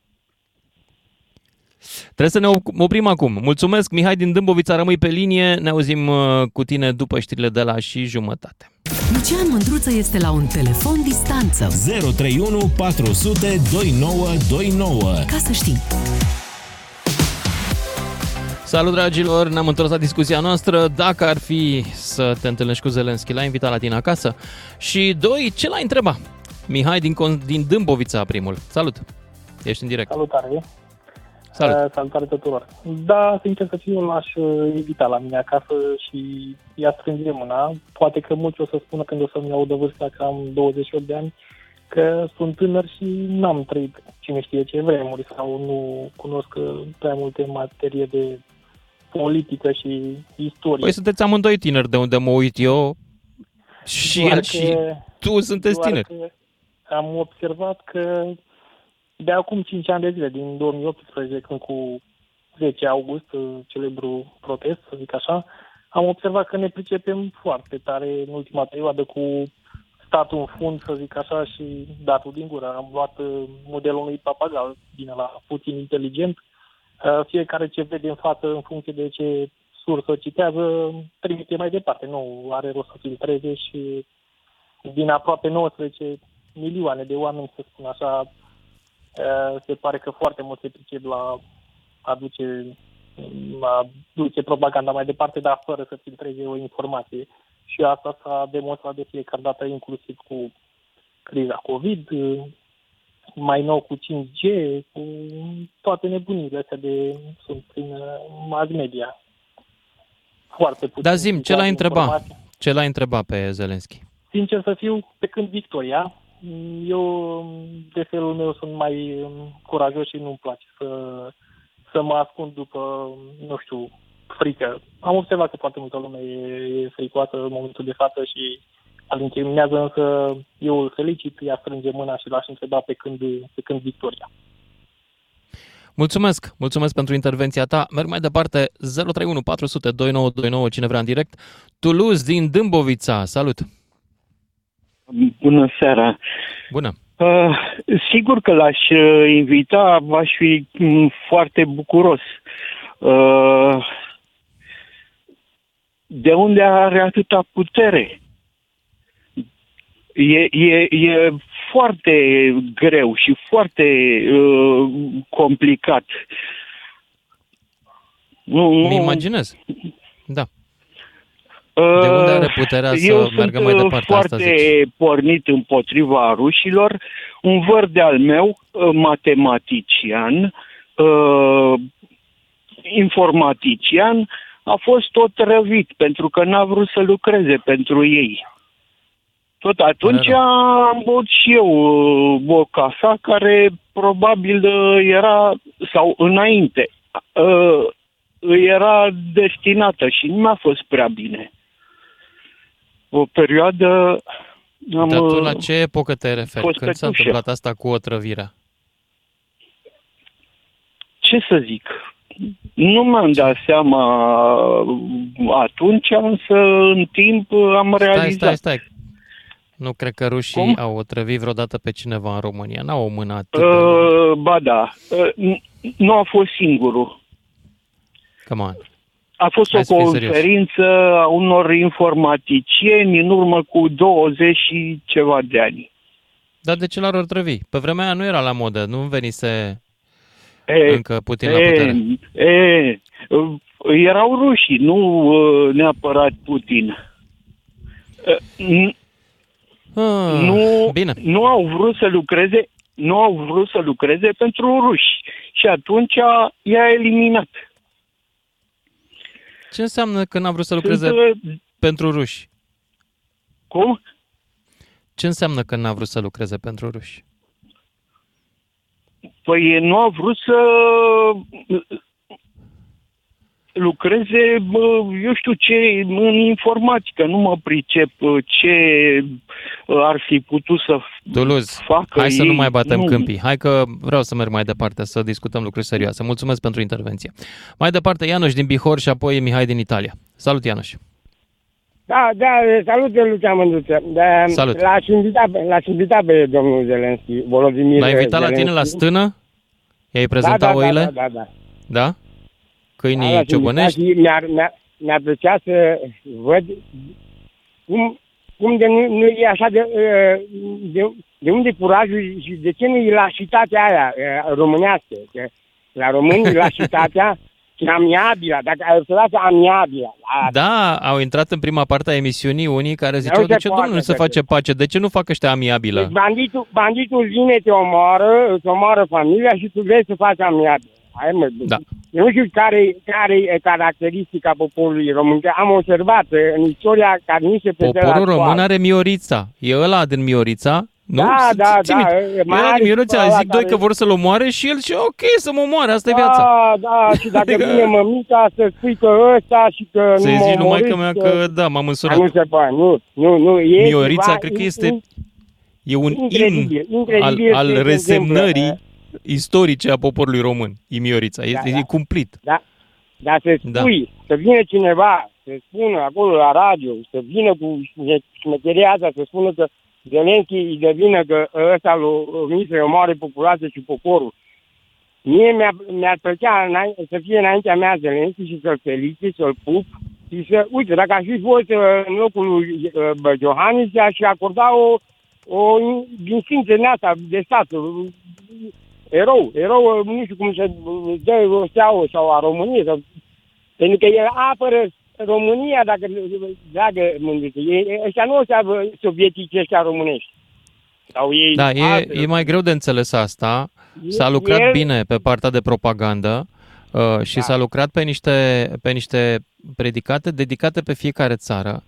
Trebuie să ne op- oprim acum. Mulțumesc, Mihai din Dâmbovița, rămâi pe linie. Ne auzim uh, cu tine după știrile de la și jumătate. Lucian Mândruță este la un telefon distanță. 031 400 2929. Ca să știi. Salut, dragilor! Ne-am întors la discuția noastră. Dacă ar fi să te întâlnești cu Zelenski, l-ai invitat la tine acasă? Și doi, ce l-ai întreba? Mihai din, Con- din Dâmbovița, primul. Salut! Ești în direct. Salutare! Salut! Uh, salutare tuturor! Da, sincer să fiu, l-aș uh, invita la mine acasă și i-a strânge mâna. Poate că mulți o să spună când o să-mi audă vârsta că am 28 de ani, că sunt tânăr și n-am trăit cine știe ce vremuri sau nu cunosc prea multe materie de politică și istorie. Păi sunteți amândoi tineri de unde mă uit eu și Doar el că- și tu sunteți doar tineri. că am observat că de acum 5 ani de zile, din 2018, când cu 10 august, uh, celebru protest, să zic așa, am observat că ne pricepem foarte tare în ultima perioadă cu statul în fund, să zic așa, și datul din gură. Am luat uh, modelul unui papagal din la puțin inteligent. Uh, Fiecare ce vede în față, în funcție de ce sursă citează, trimite mai departe. Nu are rost să filtreze și din aproape 19 milioane de oameni, să spun așa, uh, se pare că foarte mult se pricep la aduce, la duce propaganda mai departe, dar fără să filtreze o informație. Și asta s-a demonstrat de fiecare dată, inclusiv cu criza COVID, uh, mai nou cu 5G, cu toate nebunile astea de sunt prin uh, mass media. Foarte puțin. Dar zim, ce l-ai întrebat? informații. Ce l-ai întrebat pe Zelenski? Sincer să fiu, pe când Victoria, eu de felul meu sunt mai um, curajos și nu-mi place să, să mă ascund după, nu știu, frică. Am observat că foarte multă lume e, e fricoasă în momentul de față și îl incriminează, însă eu îl felicit, ea strânge mâna și l-aș întreba pe când, pe când Victoria. Mulțumesc, mulțumesc pentru intervenția ta. Merg mai departe, 031 400 2929, cine vrea în direct. Toulouse din Dâmbovița, salut! Bună seara! Bună! Uh, sigur că l-aș uh, invita, aș fi mm, foarte bucuros. Uh, de unde are atâta putere? E, e, e foarte greu și foarte uh, complicat. Nu, Îmi nu, imaginez. Da. De unde are puterea să Eu meargă sunt mai uh, departe, asta foarte pornit împotriva rușilor. Un văr de-al meu, uh, matematician, uh, informatician, a fost tot răvit pentru că n-a vrut să lucreze pentru ei. Tot atunci Pare am băut și eu uh, o cafea care probabil uh, era, sau înainte, uh, îi era destinată și nu mi-a fost prea bine. O perioadă am... Dar tu la uh, ce epocă te referi? fost Când s-a cătușă. întâmplat asta cu otrăvirea? ce să zic, nu mi-am dat seama atunci, însă în timp am Stai, realizat. stai, stai. Nu cred că rușii Cum? au otrăvit vreodată pe cineva în România. N-au o mână atât de... Uh, ba da, uh, n- nu a fost singurul. Come on. A fost Hai o să fii serios. conferință a unor informaticieni în urmă cu 20 și ceva de ani. Dar de ce l-ar otrăvi? Pe vremea aia nu era la modă, nu venise E, încă Putin la putere. e, e, uh, erau rușii, nu uh, neapărat Putin. Uh, n- Ah, nu, Bine. nu au vrut să lucreze nu au vrut să lucreze pentru ruși și atunci i-a eliminat. Ce înseamnă că n-a vrut să lucreze Sunt, uh, pentru ruși? cum? Ce înseamnă că n-a vrut să lucreze pentru ruși? Păi nu au vrut să lucreze, bă, eu știu ce, în informatică. Nu mă pricep uh, ce uh, ar fi putut să Toulouse, facă hai să ei. nu mai batem Nu. câmpii. Hai că vreau să merg mai departe, să discutăm lucruri serioase. Mulțumesc pentru intervenție. Mai departe, Ianuș din Bihor și apoi Mihai din Italia. Salut, Ianuș. Da, da, salut, Lucian Mândruță. Da, Salut. L-aș invita, pe- l-aș invita pe domnul Zelenski, Volodimir L-ai invitat la tine la Zelenski. stână? I-ai da, prezentat da, oile? Da, da, da. Da? Da, Câinii l-aș ciobănești? invita și Mi-ar, mi-ar, mi-ar plăcea să văd cum, cum de nu, nu e așa de, uh, de, de unde e curajul și de ce nu e lașitatea aia uh, românească. Că la români lașitatea și amiabila, dacă ai observat amiabila. la- Da, au intrat în prima parte a emisiunii unii care ziceau, se de ce poate, domnule nu se frate. face pace? De ce nu fac ăștia amiabilă? Deci banditul, banditul vine, te omoară, îți omoară familia și tu vrei să faci amiabil. Hai mă, Da. Eu nu știu care, care e caracteristica poporului român. Că am observat uh, în istoria care nu se predă la Poporul român școală. are Miorița. E ăla din Miorița, Nu? Da, Ți- da, ții da, minte? e, mai Era are din Ionuțel, ăla zic doi care- că vor să-l omoare și el și ok, să mă omoare, asta e viața. Da, da, și dacă Adică- vine mămica să spui că ăsta și că Să-i nu zici mă lui maică omorâți, mea că da, m-am A, însurat. nu se poate, nu, nu, nu. E Miorița, ceva cred că in- este in- E un Incredibil, in al, incredibil al ce se resemnării întâmplă. Istorice a poporului român, Imiorița. E, Da, e da. cumplit. Da, dar să Da. spui, să vină cineva, să spună acolo la radio, să vină cu șmecheria asta, să spună că Zelenski îi devină că ăsta l-a venit să omoare populația și poporul. Mie mi-a, mi-ar plăcea înainte- să fie înaintea mea Zelenski și să-l felicit, să-l pup și să, uite, dacă aș fi fost uh, în locul lui uh, bă, Iohannis, aș acorda o, o distinție din asta de stat, uh, erou, erou, uh, nu știu cum se dă o steaua sau a României, sau, pentru că el apără România, dacă, dragă mândruță, ei, ăștia nu o să aibă sovietici ăștia românești. Sau ei Da, e, altele. e mai greu de înțeles asta. S-a lucrat El- bine pe partea de propagandă uh, și Da. s-a lucrat pe niște, pe niște predicate dedicate pe fiecare țară.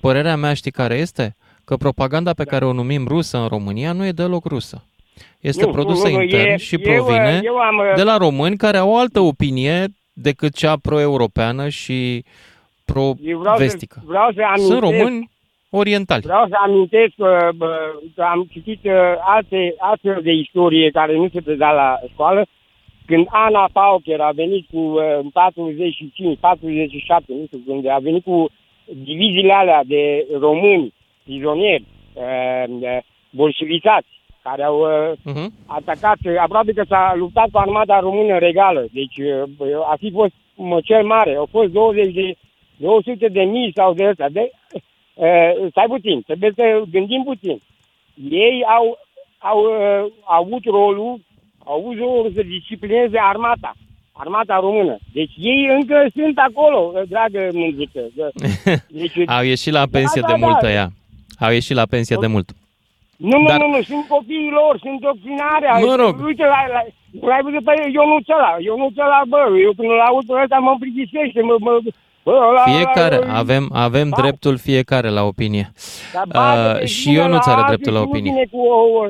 Părerea mea știi care este? Că propaganda pe care o numim rusă în România nu e deloc rusă. Este Nu, produsă nu, nu, intern e- și eu, provine eu am, uh, de la români care au o altă opinie decât cea pro-europeană și Eu vreau să, pro-vestică. vreau să amintesc, Sunt români orientali. Vreau să amintesc că, bă, că am citit uh, alte astfel de istorie care nu se preda la școală. Când Ana Paucher a venit cu uh, în 45, 47, nu știu când, a venit cu diviziile alea de români, prizonieri, uh, uh, bolșevicați, care au uh, Uh-huh. atacat, uh, aproape că s-a luptat cu armata română regală. Deci uh, a fi fost mă, cel mare. Au fost 20 de, 200 de mii sau de ăsta. De, uh, stai puțin, trebuie să gândim puțin. Ei au, au uh, avut rolul, au avut rolul să disciplineze armata. Armata română. Deci ei încă sunt acolo, uh, dragă mândruță. Deci, Au ieșit la pensie Da, de da, mult da. ea. Au ieșit la pensie de mult. Nu, nu, Dar- nu, nu, sunt copiii lor, sunt doctrinare. Mă rog. Uite, la, la, l-ai văzut pe Ionuț ăla, Ionuț ăla, bă, eu când îl aud pe ăsta mă plictisește, mă, mă, bă, ăla, Fiecare, ăla, avem, avem Da. dreptul fiecare la opinie. Dar bagă-te Uh, și bine eu nu ți la are alții dreptul la și nu opinie. vine Cu o, o...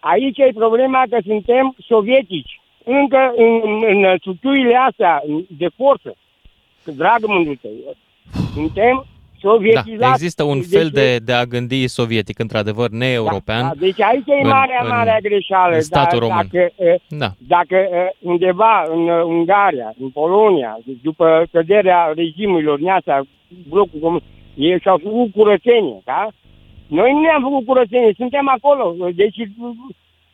Aici e problema că suntem sovietici. Încă în, în, în structurile astea de forță, dragă mândruță, suntem sovietizați. Da, există un Deci, fel de, de a gândi sovietic, într-adevăr, neeuropean. Da, da, deci aici e în- marea, în- marea greșeală. în statul Dar român. Dacă, eh, Da. dacă eh, undeva în eh, Ungaria, în Polonia, deci după căderea regimurilor din astea, blocul comun, ei și-au făcut curățenie, da? Noi nu ne-am făcut curățenie, suntem acolo. Deci,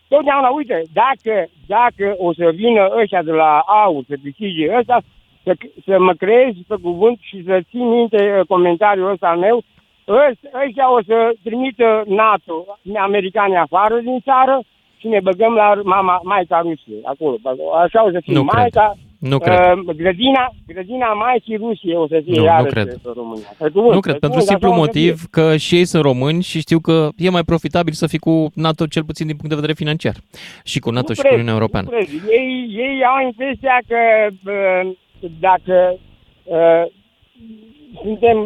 totdeauna, uite, dacă, dacă o să vină ăștia de la AUR să câștige ăsta, să, să mă creezi pe cuvânt și să țin minte eh, comentariul ăsta al meu, Ăs- ăștia o să trimită NATO, americanii afară din țară și ne băgăm la mama, Maica Rusiei, acolo. Așa o să fie Nu cred. Maica, Nu cred. Uh, grădina, grădina Maicii Rusiei o să fie Nu, nu iarăși cred. pe România. Pe cuvânt, Nu pe cred, pentru cuvânt, simplu așa o să fie. motiv că și ei sunt români și știu că e mai profitabil să fii cu NATO cel puțin din punct de vedere financiar. Și cu NATO Nu și cred, cu Uniunea Europeană. nu cred. Ei, ei au impresia că uh, dacă uh, suntem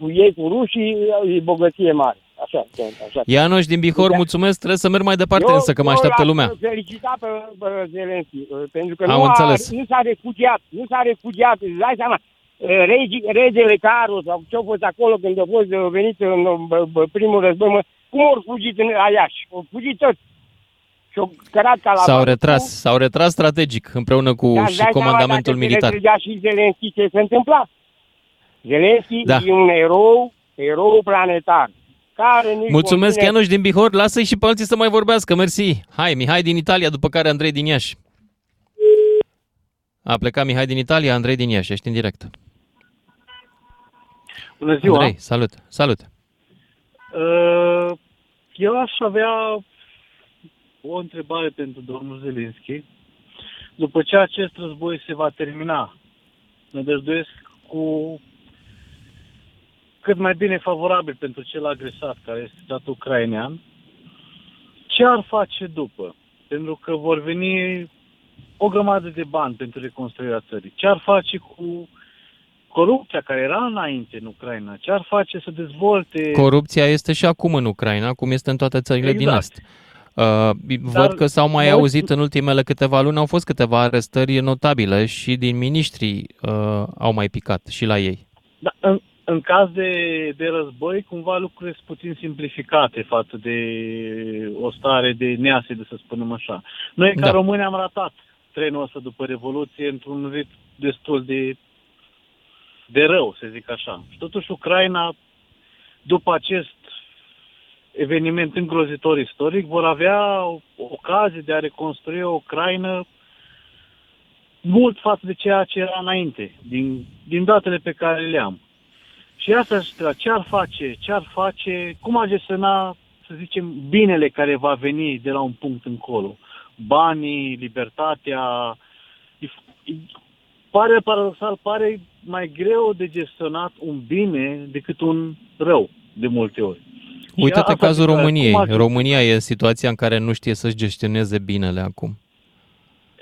cu ei, cu rușii, e bogăție mare. Așa, așa. Ianoș din Bihor, Da. mulțumesc, trebuie să merg mai departe Eu- însă, că mă eu așteaptă l-aș lumea. felicita pe, pe Zelenski, uh, pentru că Am nu, înțeles. A, nu s-a refugiat, nu s-a refugiat, îți dai seama, uh, regi, regele Carol sau ce-a fost acolo când a fost uh, venit în uh, bă, bă, primul război, mă, cum au fugit în Aiași? Au fugit toți. Și-au cărat ca la S-au bani. retras, s-au retras strategic împreună cu Dar îți și dai seama comandamentul dacă se militar. retrăgea și Zelenski, ce se întâmpla? Zelenski Da. e un erou, erou planetar. Care nu-i Mulțumesc, convine- Ianoș din Bihor. Lasă-i și pe alții să mai vorbească. Mersi. Hai, Mihai din Italia, după care Andrei din Iași. A plecat Mihai din Italia, Andrei din Iași. Ești în direct. Bună ziua! Andrei, salut. Salut. Uh, Eu aș avea o întrebare pentru domnul Zelenski. După ce acest război se va termina, ne dăjduiesc cu cât mai bine favorabil pentru cel agresat, care este statul ucrainean, ce ar face după? Pentru că vor veni o grămadă de bani pentru reconstruirea țării. Ce ar face cu corupția care era înainte în Ucraina, ce ar face să dezvolte... Corupția este și acum în Ucraina, cum este în toate țările Exact. din Est. Uh, văd că s-au mai noi- auzit în ultimele câteva luni, au fost câteva arestări notabile și din miniștrii uh, au mai picat și la ei. Da, în, în caz de, de război, cumva lucrurile sunt puțin simplificate față de o stare de neasede, să spunem așa. Noi, ca Da. da. români, am ratat trenul ăsta după Revoluție într-un ritm destul de, de rău, să zic așa. Și totuși Ucraina, după acest eveniment îngrozitor istoric, vor avea o- ocazie de a reconstrui o Ucraina mult față de ceea ce era înainte, din, din datele pe care le am. Și asta aș întreba, ce ar face, ce ar face, cum ar gestiona, să zicem, binele care va veni de la un punct încolo. Banii, libertatea, e- e- pare paradoxal, pare mai greu de gestionat un bine decât un rău, de multe ori. Uite-te asta cazul zic că României. cum ar fi- România e în situația în care nu știe să-și gestioneze binele acum.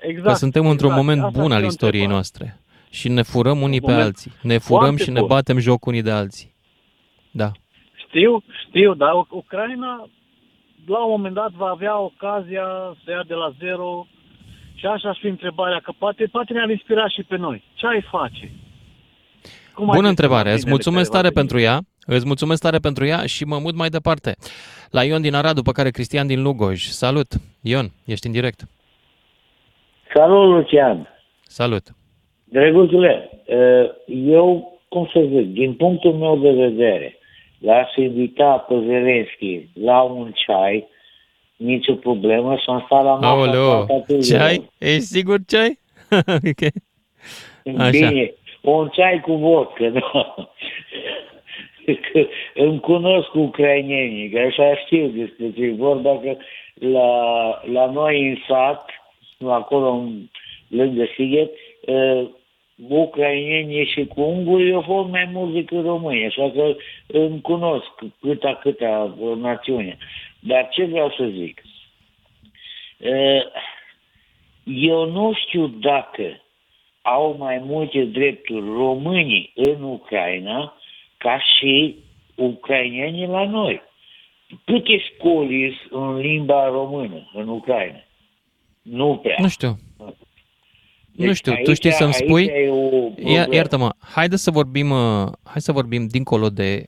Exact, Că suntem într-un exact. moment Asta bun ar al fi o istoriei întrebare. noastre. Și ne furăm unii pe moment alții. Ne furăm foarte și ne bun. batem joc unii de alții. Da. Știu, știu, dar U- Ucraina la un moment dat va avea ocazia să ia de la zero și așa ar fi întrebarea, că poate, poate ne-ar inspira și pe noi. Ce ai face? Cum ai Bună gestiona întrebare. Îți binele mulțumesc care va tare veni? pentru ea. Îți mulțumesc tare pentru ea și mă mut mai departe. La Ion din Arad, după care Cristian din Lugoj. Salut! Ion, ești în direct. Salut, Lucian! Salut! Drăguțule, eu, cum să zic, din punctul meu de vedere, l-aș invita pe Zelenski la un ceai, nicio problemă, și am stat la masă Aoleo, toată ziua. ce ai? Ești sigur ce ai? ok. Așa. Bine, un ceai cu vodcă, nu? Că îmi cunosc ucrainenii, că așa știu despre ce e vorba, că la, la noi în sat, acolo în, lângă Sighet, uh, ucrainenii și cu ungurii au fost mai mulți decât români, așa că îmi cunosc câta câta uh, națiune. Dar ce vreau să zic? Uh, eu nu știu dacă au mai multe drepturi românii în Ucraina ca și ucrainenii la noi. Câte școli sunt în limba română în Ucraina? Nu prea. Nu știu. Deci nu știu, tu aici- știi să-mi aici spui? e o Ia, problemă. iartă-mă, haide să vorbim, uh, hai să vorbim dincolo de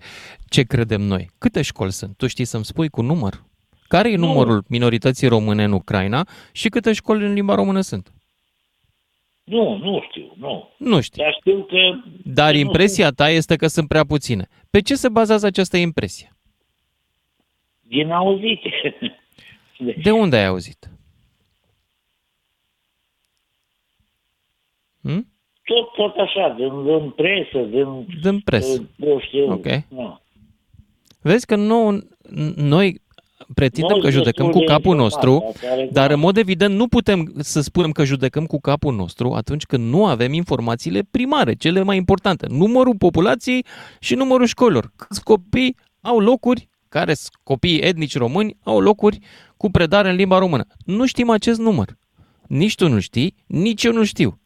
ce credem noi. Câte școli sunt? Tu știi să-mi spui cu număr? Care e Nu. numărul minorității române în Ucraina și câte școli în limba română sunt? Nu, nu știu, nu. Nu știu. Dar știu că... Dar că nu impresia ta este că sunt prea puține. Pe ce se bazează această impresie? Din auzite. De unde ai auzit? Hm? tot, tot așa, din, din presă, din... Din presă. Eu știu. Ok. Nu. Vezi că nu, noi pretindem Noi că judecăm destul cu de capul informați, nostru, asta are dar clar. în mod evident nu putem să spunem că judecăm cu capul nostru atunci când nu avem informațiile primare, cele mai importante. Numărul populației și numărul școlilor. Câți copii au locuri, care sunt copii etnici români, au locuri cu predare în limba română. Nu știm acest număr. Nici tu nu știi, nici eu nu știu.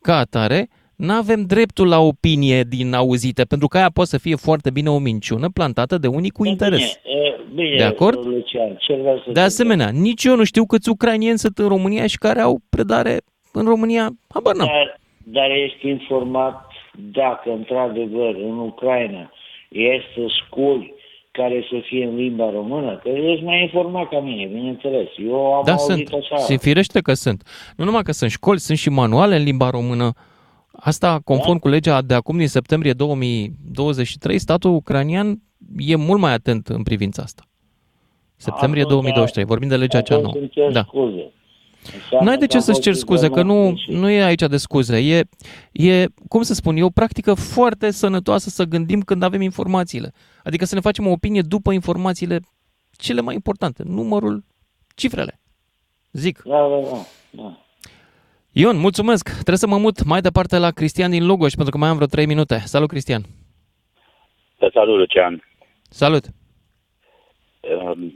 Ca atare, nu avem dreptul la opinie din auzite, pentru că aia poate să fie foarte bine o minciună plantată de unii cu interes. Bine, e, bine, De acord? Lucian, ce vreau să De asemenea, nici eu nu știu câți ucrainieni sunt în România și care au predare în România. Habar n-am. Dar, dar ești informat dacă, într-adevăr, în Ucraina este școli care să fie în limba română? Că ești mai informat ca mine, bineînțeles. Eu am Da, auzit sunt. așa. Se firește că sunt. Nu numai că sunt școli, sunt și manuale în limba română. Asta, conform Da. cu legea de acum din septembrie 2023, statul ucranian e mult mai atent în privința asta. Septembrie Atunci, 2023, vorbim de legea cea atunci nouă. îmi cer Da. scuze. Înseamnă N-ai de că ce a să-ți fost ceri scuze, că nu, informație. nu e aici de scuze. E, e, cum să spun, e o practică foarte sănătoasă să gândim când avem informațiile. Adică să ne facem o opinie după informațiile cele mai importante, numărul, cifrele. Zic. Da, da, da. da. Ion, mulțumesc. Trebuie să mă mut mai departe la Cristian din Lugoș, pentru că mai am vreo 3 minute. Salut, Cristian. Te salut, Lucian. Salut.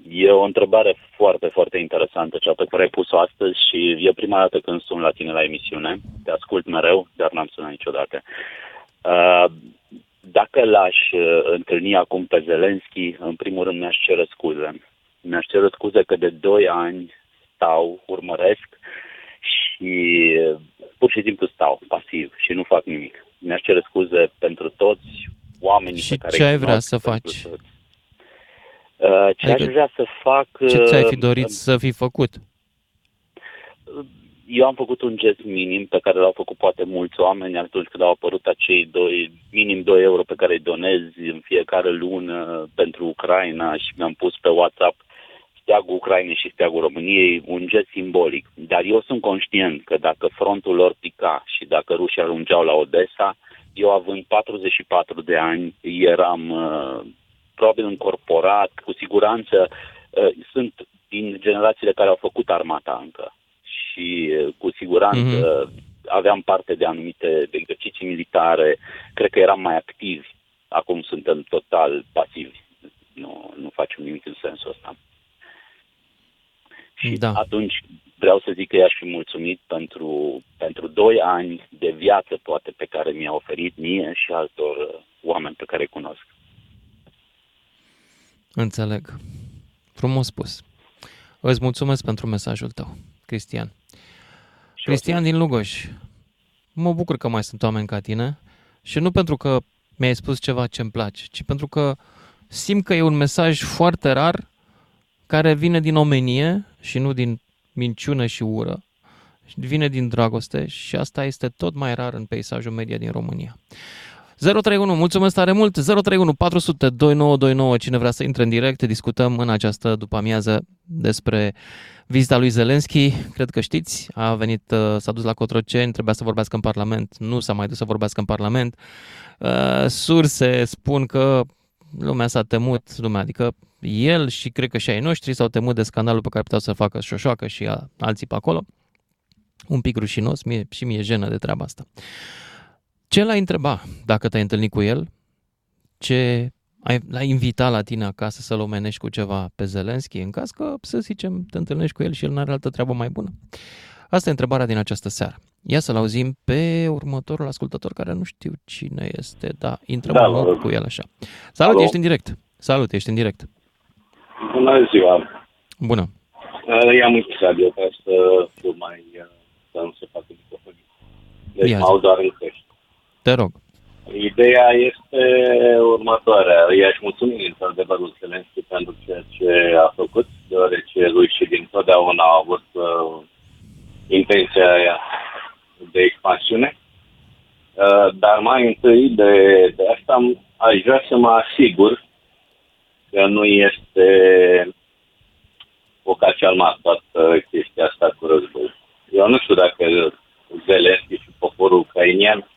E o întrebare foarte, foarte interesantă, cea pe care ați pus-o astăzi și e prima dată când sun la tine la emisiune. Te ascult mereu, dar n-am sunat niciodată. Uh, dacă l-aș uh, întâlni acum pe Zelenski, în primul rând mi-aș cere scuze. Mi-aș cere scuze că de 2 ani stau, urmăresc și uh, pur și simplu stau pasiv și nu fac nimic. Mi-aș cere scuze pentru toți oamenii Și pe care ce ai îi vrea cunosc, să pentru faci? toți. Uh, ce Adică aș vrea să fac... Ce ți-ai fi uh, dorit să fi făcut? eu am făcut un gest minim pe care l-au făcut poate mulți oameni atunci când au apărut acei doi, minim 2 euro pe care îi donezi în fiecare lună pentru Ucraina și mi-am pus pe WhatsApp steagul Ucrainei și steagul României, un gest simbolic. Dar eu sunt conștient că dacă frontul lor pica și dacă rușii ajungeau la Odessa, eu având 44 de ani, eram uh, probabil încorporat, cu siguranță uh, sunt din generațiile care au făcut armata încă și uh, cu siguranță mm-hmm. aveam parte de anumite de exerciții militare, cred că eram mai activi. Acum suntem total pasivi. Nu, nu facem nimic în sensul ăsta. Și Da. atunci vreau să zic că i-aș fi mulțumit pentru, pentru doi ani de viață, poate, pe care mi-a oferit mie și altor uh, oameni pe care îi cunosc. Înțeleg. Frumos spus. Îți mulțumesc pentru mesajul tău, Cristian. Cristian din Lugoj. Mă bucur că mai sunt oameni ca tine și nu pentru că mi-ai spus ceva ce îmi place, ci pentru că simt că e un mesaj foarte rar care vine din omenie și nu din minciună și ură. Vine din dragoste și asta este tot mai rar în peisajul media din România. 031, mulțumesc tare mult, 031 400 2929, cine vrea să intre în direct, discutăm în această după amiază despre vizita lui Zelenski, cred că știți, a venit, uh, s-a dus la Cotroceni, trebuia să vorbească în Parlament, nu s-a mai dus să vorbească în Parlament. Uh, Surse spun că lumea s-a temut, lumea, adică el și cred că și ai noștri s-au temut de scandalul pe care puteau să facă Șoșoacă și a- alții pe acolo. Un pic rușinos, mie, și mie e jenă de treaba asta. Ce l-ai întreba dacă te-ai întâlnit cu el? Ce ai, l-ai invitat la tine acasă să-l omenești cu ceva pe Zelenski, în caz că, să zicem, te întâlnești cu el și el n-are altă treabă mai bună? Asta e întrebarea din această seară. Ia să-l auzim pe următorul ascultător, care nu știu cine este, dar intrăm Da, în vă loc rog. cu el așa. Salut, Alo? ești în direct. Salut, ești în direct. Bună ziua! Bună. Uh, I-am închis radio ca să fiu mai... uh, să nu se facă microfonii. Deci Ia mă zi. aud doar în căști. Te rog. Ideea este următoarea. I-aș mulțumi într-adevăr lui Zelenski pentru ceea ce a făcut, deoarece lui și din totdeauna a avut uh, intenția aia de expansiune. Uh, dar mai întâi de, de asta am- aș vrea să mă asigur că nu este o cacealma toată chestia asta cu război. Eu nu știu dacă Zelenski și poporul ucrainian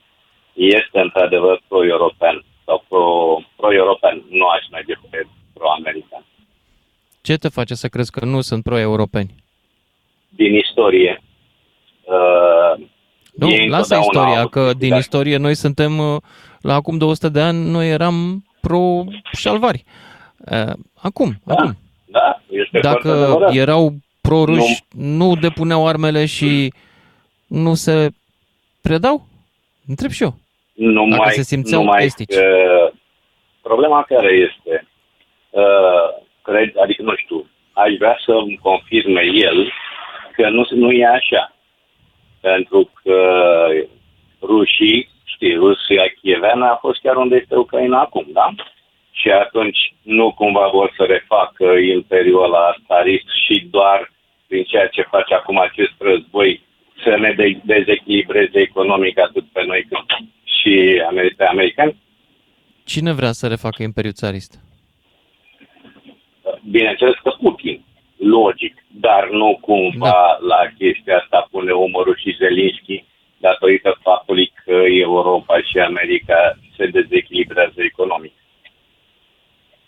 este într-adevăr pro-european sau pro, pro-european. Nu aș merge pe pro-american. Ce te face să crezi că nu sunt pro-europeni? Din istorie. Uh, Nu, ei lasă întotdeauna au istoria, avut că din câștigat. istorie noi suntem, uh, la acum 200 de ani, noi eram pro-șalvari. Uh, Acum, acum. Da, este foarte Dacă adevărat. erau pro-ruși, nu depuneau armele și nu se predau? Întreb și eu. nu Dacă mai, se simțeau nu mai, estici. Uh, problema care este? Uh, cred, adică nu știu, aș vrea să-mi confirme el că nu, nu e așa. Pentru că rușii, știi, Rusia chieveană a fost chiar unde este Ucraina acum, da? Și atunci nu cumva vor să refacă imperiul ăla starist și doar prin ceea ce face acum acest război să ne de- dezechilibreze economic atât pe noi cât și amer- pe americani? Cine vrea să refacă Imperiul Țarist? Bineînțeles că Putin, logic, dar nu cumva da. la chestia asta pune umărul și Zelinski datorită faptului că Europa și America se dezechilibrează economic.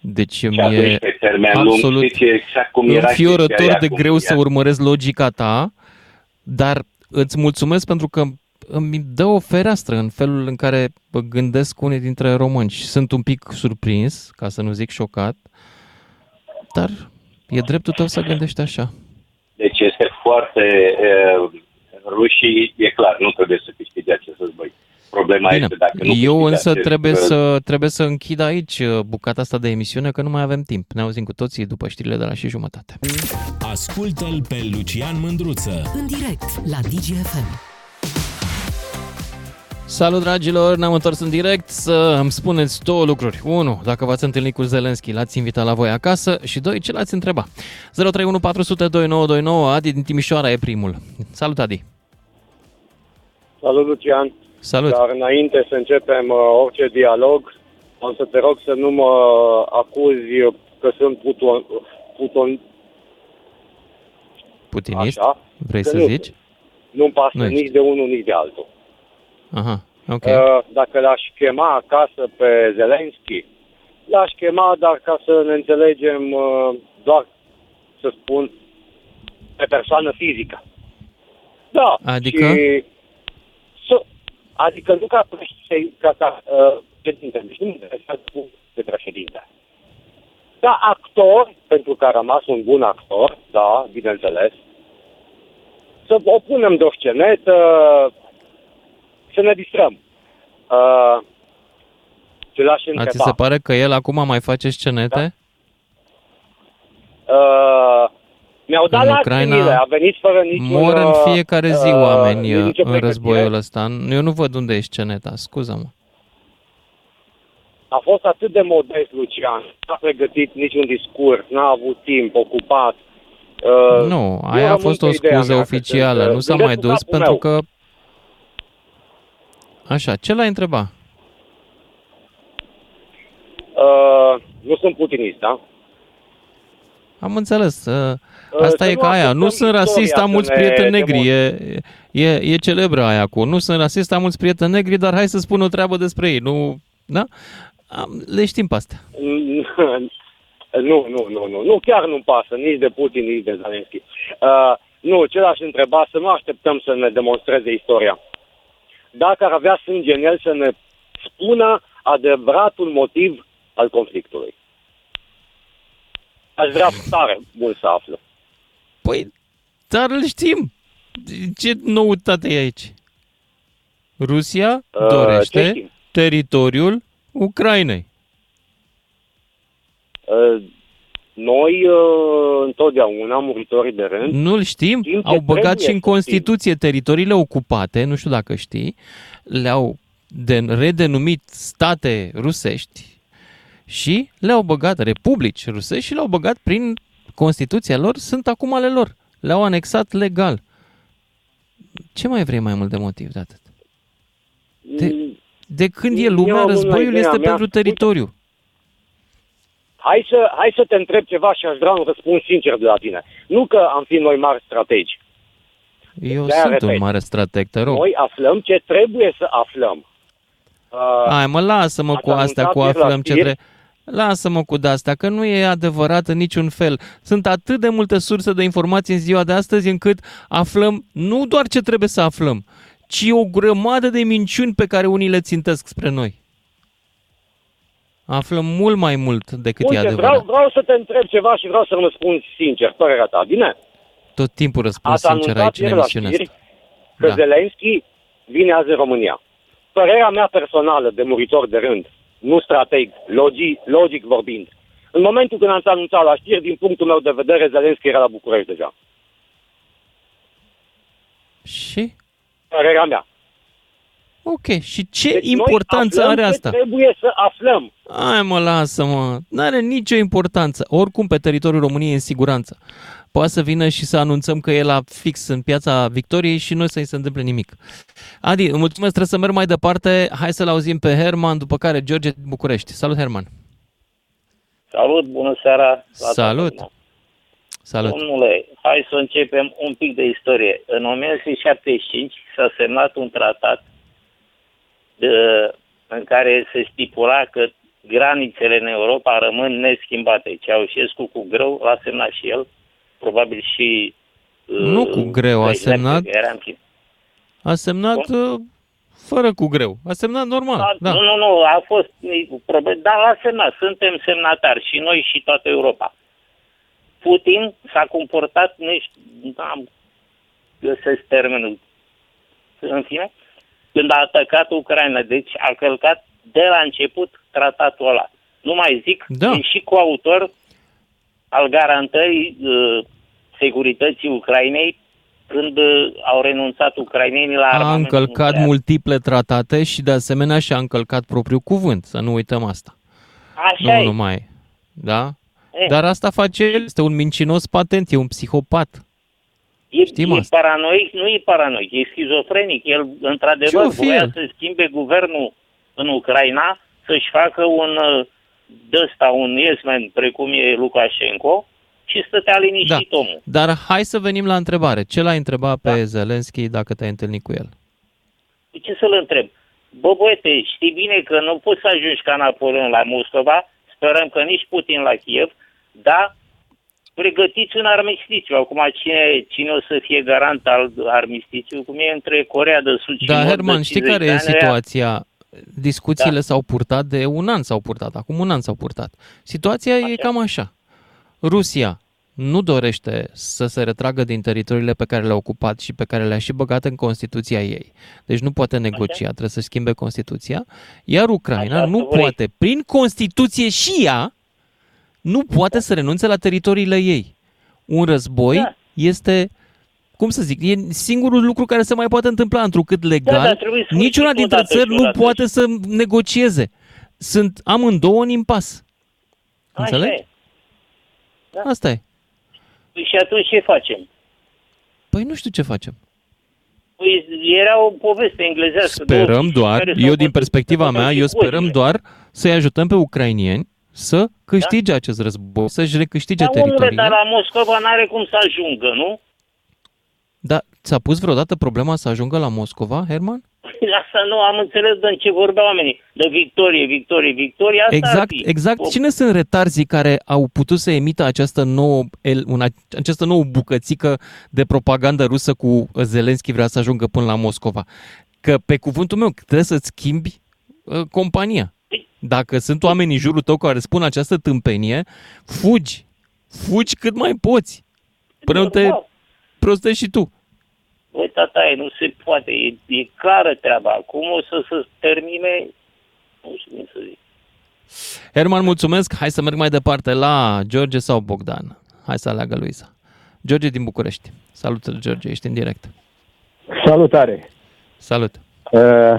Deci Și mi-e atunci, pe termen absolut lung, știți exact cum era chestia înfiorător aia, de cum greu ea- să urmăresc logica ta, dar îți mulțumesc pentru că îmi dă o fereastră în felul în care gândesc unii dintre români și sunt un pic surprins, ca să nu zic șocat, dar e dreptul tău să gândești așa. Deci este foarte... Uh, rușii, e clar, nu trebuie să câștige acest război. Problema Bine. este dacă nu Eu câștigi însă acest, trebuie uh, să, trebuie să închid aici uh, bucata asta de emisiune, că nu mai avem timp. Ne auzim cu toții după știrile de la și jumătate. Ascultă-l pe Lucian Mândruță. În direct la DGFM. Salut, dragilor! Ne-am întors în direct să îmi spuneți două lucruri. Unu, dacă v-ați întâlnit cu Zelenski, l-ați invitat la voi acasă și doi, ce l-ați întrebat. 031 400 2929, Adi din Timișoara e primul. Salut, Adi! Salut, Lucian. Salut! Dar înainte să începem uh, orice dialog, am să te rog să nu mă acuzi că sunt puton, puton Putinist? Așa. Vrei Că să nu zici? nu-mi pasă Nu ești. nici de unul, nici de altul. Aha, ok. Uh, Dacă l-aș chema acasă pe Zelenski, l-aș chema, dar ca să ne înțelegem, uh, doar să spun, pe persoană fizică. Da. Adică? Și, să, adică nu ca președinte, ca, ca uh, președinte, deci nu mă interesează cu de președinte. Da, actor, pentru că a rămas un bun actor, da, bineînțeles, să o punem de o scenetă, să ne distrăm. Uh, ce l-aș A, întreba. ți se pare că el acum mai face scenete? Uh, mi-au dat În la Ucraina a venit fără niciun... Mor în uh, fiecare zi uh, oameni nicio în pregătire. războiul ăsta. Eu nu văd unde e sceneta, scuză-mă. A fost atât de modest, Lucian. N-a pregătit niciun discurs, n-a avut timp, ocupat. Uh, Nu, eu aia a rămân fost pe o ideea scuză mea că oficială, sunt, uh, nu s-a gândesc mai cu dus capul pentru meu. că... Așa, ce l-ai întrebat? Uh, nu sunt putinist, da? Am înțeles. uh, Uh, Asta să e nu ca aia. acceptăm Nu sunt istoria rasist, am să mulți ne prieteni negri. E, e, e celebră aia cu nu sunt rasist, am mulți prieteni negri, dar hai să spun o treabă despre ei. Nu, da? Am, le știm pe astea. Nu, nu, nu, nu. Nu, chiar nu-mi pasă nici de Putin, nici de Zelensky. Uh, nu, ce l-aș întreba, să nu așteptăm să ne demonstreze istoria. Dacă ar avea sânge în el, să ne spună adevăratul motiv al conflictului. Aș vrea tare mult să aflu. Păi, dar îl știm. Ce noutate e aici? Rusia Uh, ce dorește știm? teritoriul Ucrainei. Uh, noi, uh, întotdeauna, muritorii de rând, Nu-l știm? Știm ce Au băgat trebuie și în să Constituție teritoriile ocupate, nu știu dacă știi, le-au de- redenumit state rusești și le-au băgat republici rusești și le-au băgat prin Constituția lor, sunt acum ale lor. Le-au anexat legal. Ce mai vrei mai mult de motiv de atât? De, de când e lumea, Eu am una războiul ideea este mea. pentru teritoriu. Hai să, hai să te întreb ceva și aș vrea un răspuns sincer de la tine. Nu că am fi noi mari strategi. Eu De-aia sunt repet. un mare strateg, te rog. Noi aflăm ce trebuie să aflăm. Uh, Hai mă, lasă-mă ați cu astea, cu anunțat ieri la aflăm ce știri? trebuie. Lasă-mă cu de-astea, că nu e adevărat în niciun fel. Sunt atât de multe surse de informații în ziua de astăzi încât aflăm nu doar ce trebuie să aflăm, ci o grămadă de minciuni pe care unii le țintesc spre noi. Aflăm mult mai mult decât e Uite, adevărat. vreau, vreau să te întreb ceva și vreau să răspunzi sincer, părerea ta, bine? Tot timpul răspund Ați sincer anunțat aici în ieri la emisiunea știri asta. că Da. Zelenski vine azi în România. Părerea mea personală de muritor de rând, nu strateg, logic, logic vorbind. În momentul când ați anunțat la știri, din punctul meu de vedere, Zelenski era la București deja. Și? Părerea mea. Ok, și ce Deci importanță noi aflăm are ce asta? trebuie să aflăm. Hai mă, lasă-mă. N-are nicio importanță. Oricum pe teritoriul României e în siguranță. Poate să vină și să anunțăm că e la fix în piața Victoriei și nu să-i se întâmple nimic. Adi, îți mulțumesc, trebuie să merg mai departe. Hai să-l auzim pe Herman, după care George din București. Salut, Herman. Salut, bună seara! la Salut. toată lumea. Salut. Domnule, hai să începem un pic de istorie. În 1975 s-a semnat un tratat de, în care se stipula că granițele în Europa rămân neschimbate. Ceaușescu cu greu l-a semnat și el, probabil și... Nu uh, cu greu, a Brejnev, semnat, că Era închis. a semnat uh, fără cu greu. A semnat normal. Da. Nu, nu, nu, a fost probabil, dar l-a semnat. Suntem semnatari și noi și toată Europa. Putin s-a comportat, nu știu, am găsesc termenul, în fine, când a atacat Ucraina. Deci a călcat de la început tratatul ăla. Nu mai zic, Da. e și coautor al garantării uh, securității Ucrainei când uh, au renunțat ucrainenii la A armament încălcat nuclear. multiple tratate și de asemenea și-a încălcat propriul cuvânt, să nu uităm asta. Așa nu e. numai, da? E. Dar asta face el, este un mincinos patent, e un psihopat. E, Știm e asta. paranoic, nu e paranoic, e schizofrenic. El, într-adevăr, Ce-o fi voia el? să schimbe guvernul în Ucraina, să-și facă un uh, dăsta, un yesman, precum e Lukashenko, și stătea liniștit Da. omul. Dar hai să venim la întrebare. Ce l-ai întrebat pe Zelensky dacă te-ai întâlnit cu el? De ce să-l întreb? Bă, băiete, știi bine că nu poți să ajungi ca Napoleon la Moscova, sperăm că nici Putin la Kiev, dar pregătiți un armistițiu. Acum, cine, cine o să fie garant al armistițiu, cum e între Corea de Sud și Da, Nord de Herman, știi 50 care de e ani, aia- situația? Discuțiile Da. s-au purtat de un an s-au purtat, acum un an s-au purtat. Situația e cam așa. Rusia nu dorește să se retragă din teritoriile pe care le-a ocupat și pe care le-a și băgat în Constituția ei. Deci nu poate negocia, trebuie să schimbe Constituția. Iar Ucraina Așa, nu să vrei. poate, prin Constituție și ea, nu poate să renunțe la teritoriile ei. Un război Da. este, cum să zic, e singurul lucru care se mai poate întâmpla, întrucât legal, dar trebuie să niciuna știi dintre odată țări și nu odată. poate să negocieze. Sunt amândouă în impas. Așa Înțelegi? e. Da. Asta e. Păi și atunci ce facem? Păi nu știu ce facem. Păi era o poveste englezească. două Sperăm fiice doar, care s-au eu din bătut- perspectiva s-au mea, bătut eu cu oile. sperăm doar să-i ajutăm pe ucrainieni să câștige acest război, să-și recâștige Da, omule, teritoriile. dar la Moscova n-are cum să ajungă, nu? Dar ți-a pus vreodată problema să ajungă la Moscova, Herman? Asta nu am înțeles de ce vorbeau oamenii. De victorie, victorie, victorie. Asta ar Exact, fi. exact. O- Cine sunt retarzii care au putut să emită această nouă, el- una, această nouă bucățică de propagandă rusă cu Zelenski vrea să ajungă până la Moscova? Că pe cuvântul meu trebuie să-ți schimbi uh, compania. Dacă sunt oameni în jurul tău care spun această tâmpenie, fugi. Fugi cât mai poți. Până nu te Normal. prostești și tu. Băi, tataie, nu se poate. E, e clară treaba. Cum o să se termine, nu știu cum să zic. Herman, mulțumesc. Hai să merg mai departe la George sau Bogdan. Hai să aleagă Luisa. George din București. Salut, George, ești în direct. Salutare! Salut. Uh,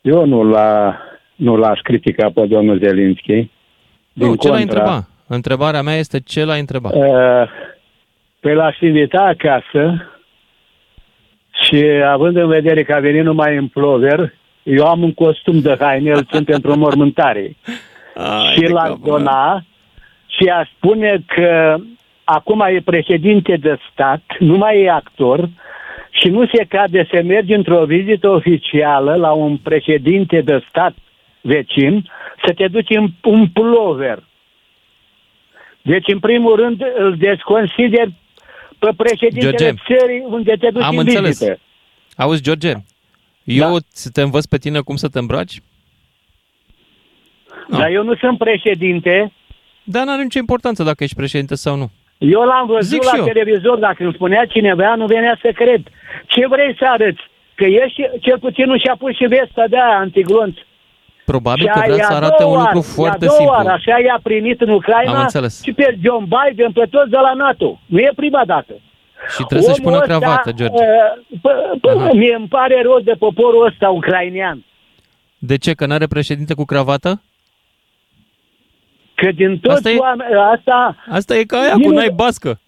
Eu nu l-a, nu l-aș critica pe domnul Zelinski. Nu, ce l-ai contra, întrebat? Întrebarea mea este ce l-ai întrebat. Uh, Pe l-aș invita acasă și având în vedere că a venit numai în plover, eu am un costum de haine, îl țin pentru mormântare. și l-aș dona și aș spune că acum e președinte de stat, nu mai e actor și nu se cade să mergi într-o vizită oficială la un președinte de stat vecin să te duci în un plover. Deci, în primul rând, îl desconsider pe președintele George, țării unde te duci Am în înțeles. vizită. Auzi, George, eu da. te învăț pe tine cum să te îmbraci? Dar eu nu sunt președinte. Dar n-are nicio importanță dacă ești președinte sau nu. Eu l-am văzut Zic și la eu. televizor, dacă îmi spunea cineva, nu venea să cred. Ce vrei să arăți? Că ești, cel puțin nu și-a pus și vesta de aia antiglonț. Probabil Și că vrea e a să arate doua un lucru oară, e a foarte doua simplu. Oară, așa i-a primit în Am Ucraina înțeles. și pe John Biden, pe toți de la NATO. Nu e prima dată. Și trebuie să-și pună Omul ăsta, cravată, George. uh, pă- pă- Mie îmi pare rău de poporul ăsta ucrainean. De ce? Că n-are președinte cu cravată? Că din toți Asta e- oameni, asta... Asta e ca aia cu n-ai bască.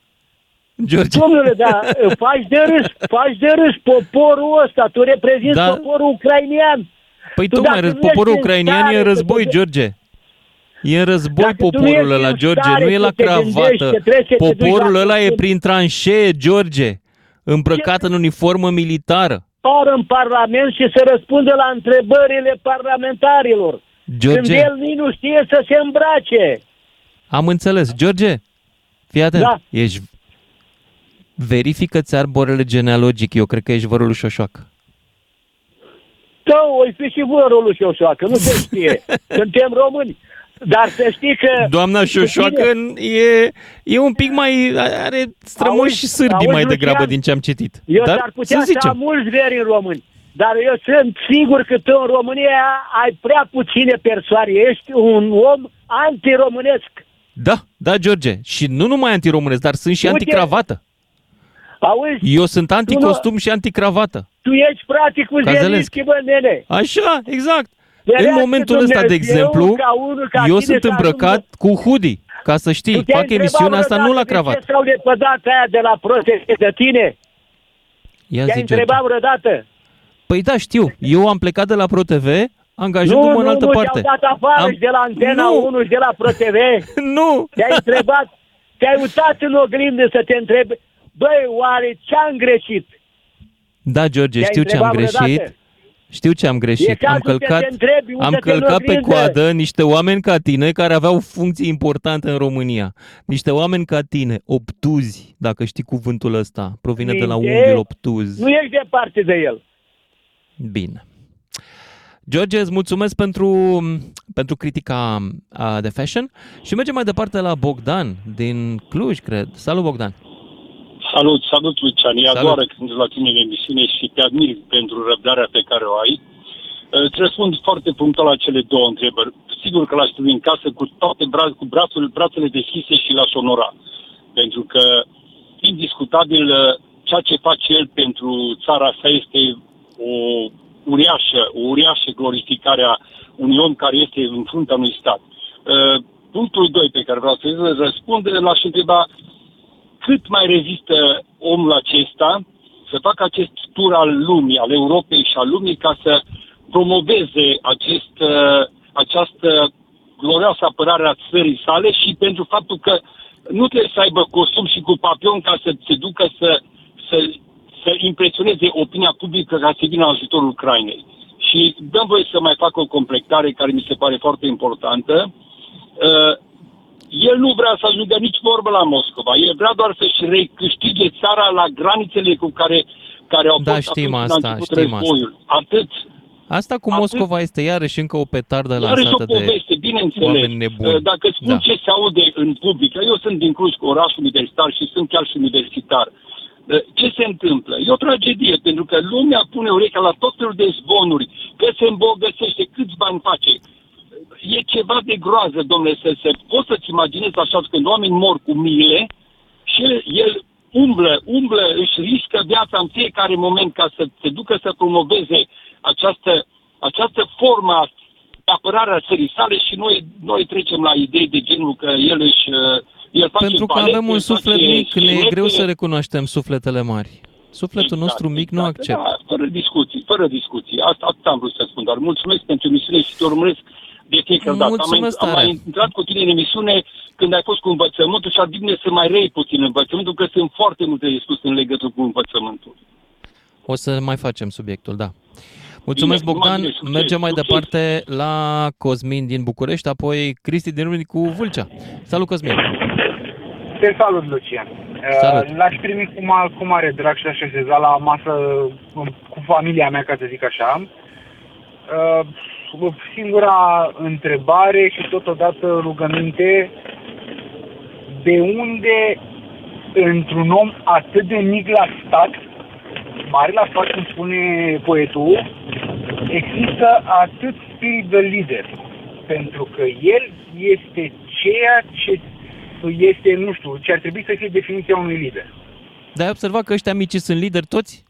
George. Domnule, da, faci de râs, faci de râs poporul ăsta, tu reprezinți Da. poporul ucrainean. Păi Tu tocmai, dacă răz- nu poporul ești în ucrainian stare e în să război, te- George. E în război Dacă tu nu poporul ești ăla, în George, stare nu e să la te gândești cravată. că trebuie să te duci Poporul la- ăla e prin tranșee, George, îmbrăcat în uniformă militară. Pară în Parlament și să răspundă la întrebările parlamentarilor. George. Când el nici nu știe să se îmbrace. Am înțeles. George, fii atent. Da. Ești... Verifică-ți arborele genealogic. Eu cred că ești vărul lui Șoșoacă. Da, o fi și vărul lui Șoșoacă, nu se știe. Suntem români. Dar să știi că... Doamna Șoșoacă e, e un pic mai... are strămoși Auzi- și sârbi auzi, mai degrabă Lucian? din ce am citit. Eu Dar s-ar putea să să am zicem. mulți veri în români. Dar eu sunt sigur că tu în România ai prea puține persoane. Ești un om antiromânesc. Da, da, George. Și nu numai antiromânesc, dar sunt și Uite, anticravată. Auzi, Eu sunt anticostum și anticravată. tu ești practic cu Ca Zelinski, bă, nene. Așa, exact. Ferească în momentul ăsta, de Dumnezeu exemplu, ca unul ca eu tine sunt să îmbrăcat cu hoodie. Ca să știi, Tu te-ai fac emisiunea întrebat asta nu la vreodată cravat. De ce s-au lepădat aia de la proteste de tine? Ia Te-ai zi, George. întrebat vreodată? Păi da, știu. Eu am plecat de la ProTV, angajându-mă nu, în altă nu, parte. te-au dat afară Am- și de la Antena Nu. 1 și de la ProTV. nu. Te-ai întrebat, te-ai uitat în oglindă să te întrebi, băi, oare ce-am greșit? Da, George, Te-ai știu ce am întrebat greșit. vreodată? Știu ce am E greșit. Am cazul să călcat, te întrebi, am uită-te în călcat pe oglindă. coadă niște oameni ca tine care aveau funcții importante în România. Niște oameni ca tine, obtuzi, dacă știi cuvântul ăsta. Provine de la E- unghiul obtuz. Nu ești departe de el. Bine. George, îți mulțumesc pentru, pentru critica a, de fashion și mergem mai departe la Bogdan din Cluj, cred. Salut, Bogdan! Salut, salut Lucian, e Salut. a doua oară când la tine în emisiune și te admir pentru răbdarea pe care o ai. Îți răspund foarte punctual la cele două întrebări. Sigur că l-aș primi în casă cu toate bra- cu brațul, brațele deschise și l-aș onora. Pentru că, indiscutabil, ceea ce face el pentru țara asta este o uriașă, o uriașă glorificare a unui om care este în fruntea unui stat. Uh, Punctul 2 pe care vreau să răspund, l-aș întreba cât mai rezistă omul acesta să facă acest tur al lumii, al Europei și al lumii ca să promoveze acest, uh, această glorioasă apărare a țării sale și pentru faptul că nu trebuie să aibă costum și cu papion ca să se ducă să, să, să impresioneze opinia publică ca să vină în ajutorul Ucrainei. Și dăm voie să mai fac o completare care mi se pare foarte importantă. Uh, el nu vrea să ajungă nici vorbă la Moscova. El vrea doar să-și recâștige țara la granițele cu care, care au Da, fost știm atunci asta, când a început știm asta. războiul. Atât. Asta cu Atât- Moscova este iarăși încă o petardă Iarăși o lansată de poveste, bineînțeles. oameni nebuni. Uh, Dacă spun Da. ce se aude în public, eu sunt din Cluj, oraș universitar și sunt chiar și universitar. Uh, Ce se întâmplă? E o tragedie, pentru că lumea pune urechea la tot felul de zvonuri, că se îmbogățește, câți bani face. E ceva de groază, domnule, să se poți să-ți imaginezi așa când oameni mor cu miile și el, el umblă, umblă, își riscă viața în fiecare moment ca să se ducă să promoveze această, această formă de apărare a țării sale și noi, noi trecem la idei de genul că el își... uh, El face Pentru că balete, avem un suflet face mic, ne e sunete. greu să recunoaștem sufletele mari. Sufletul nostru mic nu acceptă. Da, fără discuții, fără discuții. Asta, atât am vrut să spun, dar mulțumesc pentru emisiune și te urmăresc de fiecare dată. Am mai, Mulțumesc am tare. mai intrat cu tine în emisiune când ai fost cu învățământul și ar bine să mai rei puțin învățământul, că sunt foarte multe de spus în legătură cu învățământul. O să mai facem subiectul, da. Mulțumesc, Bine, Bogdan. numai bine, succes, Mergem mai succes. departe la Cosmin din București, apoi Cristi din Râmnic cu Vâlcea. Salut, Cosmin! Te salut, Lucian. Salut. Uh, L-aș primi cu, ma- cu mare drag și aș așeza la masă um, cu familia mea, ca să zic așa. Uh, Singura întrebare și totodată rugăminte, de unde într-un om atât de mic la stat, mare la stat, cum spune poetul, există atât spirit de lider? Pentru că el este ceea ce este, nu știu, ce ar trebui să fie definiția unui lider. Dar ai observat că ăștia mici sunt lideri toți?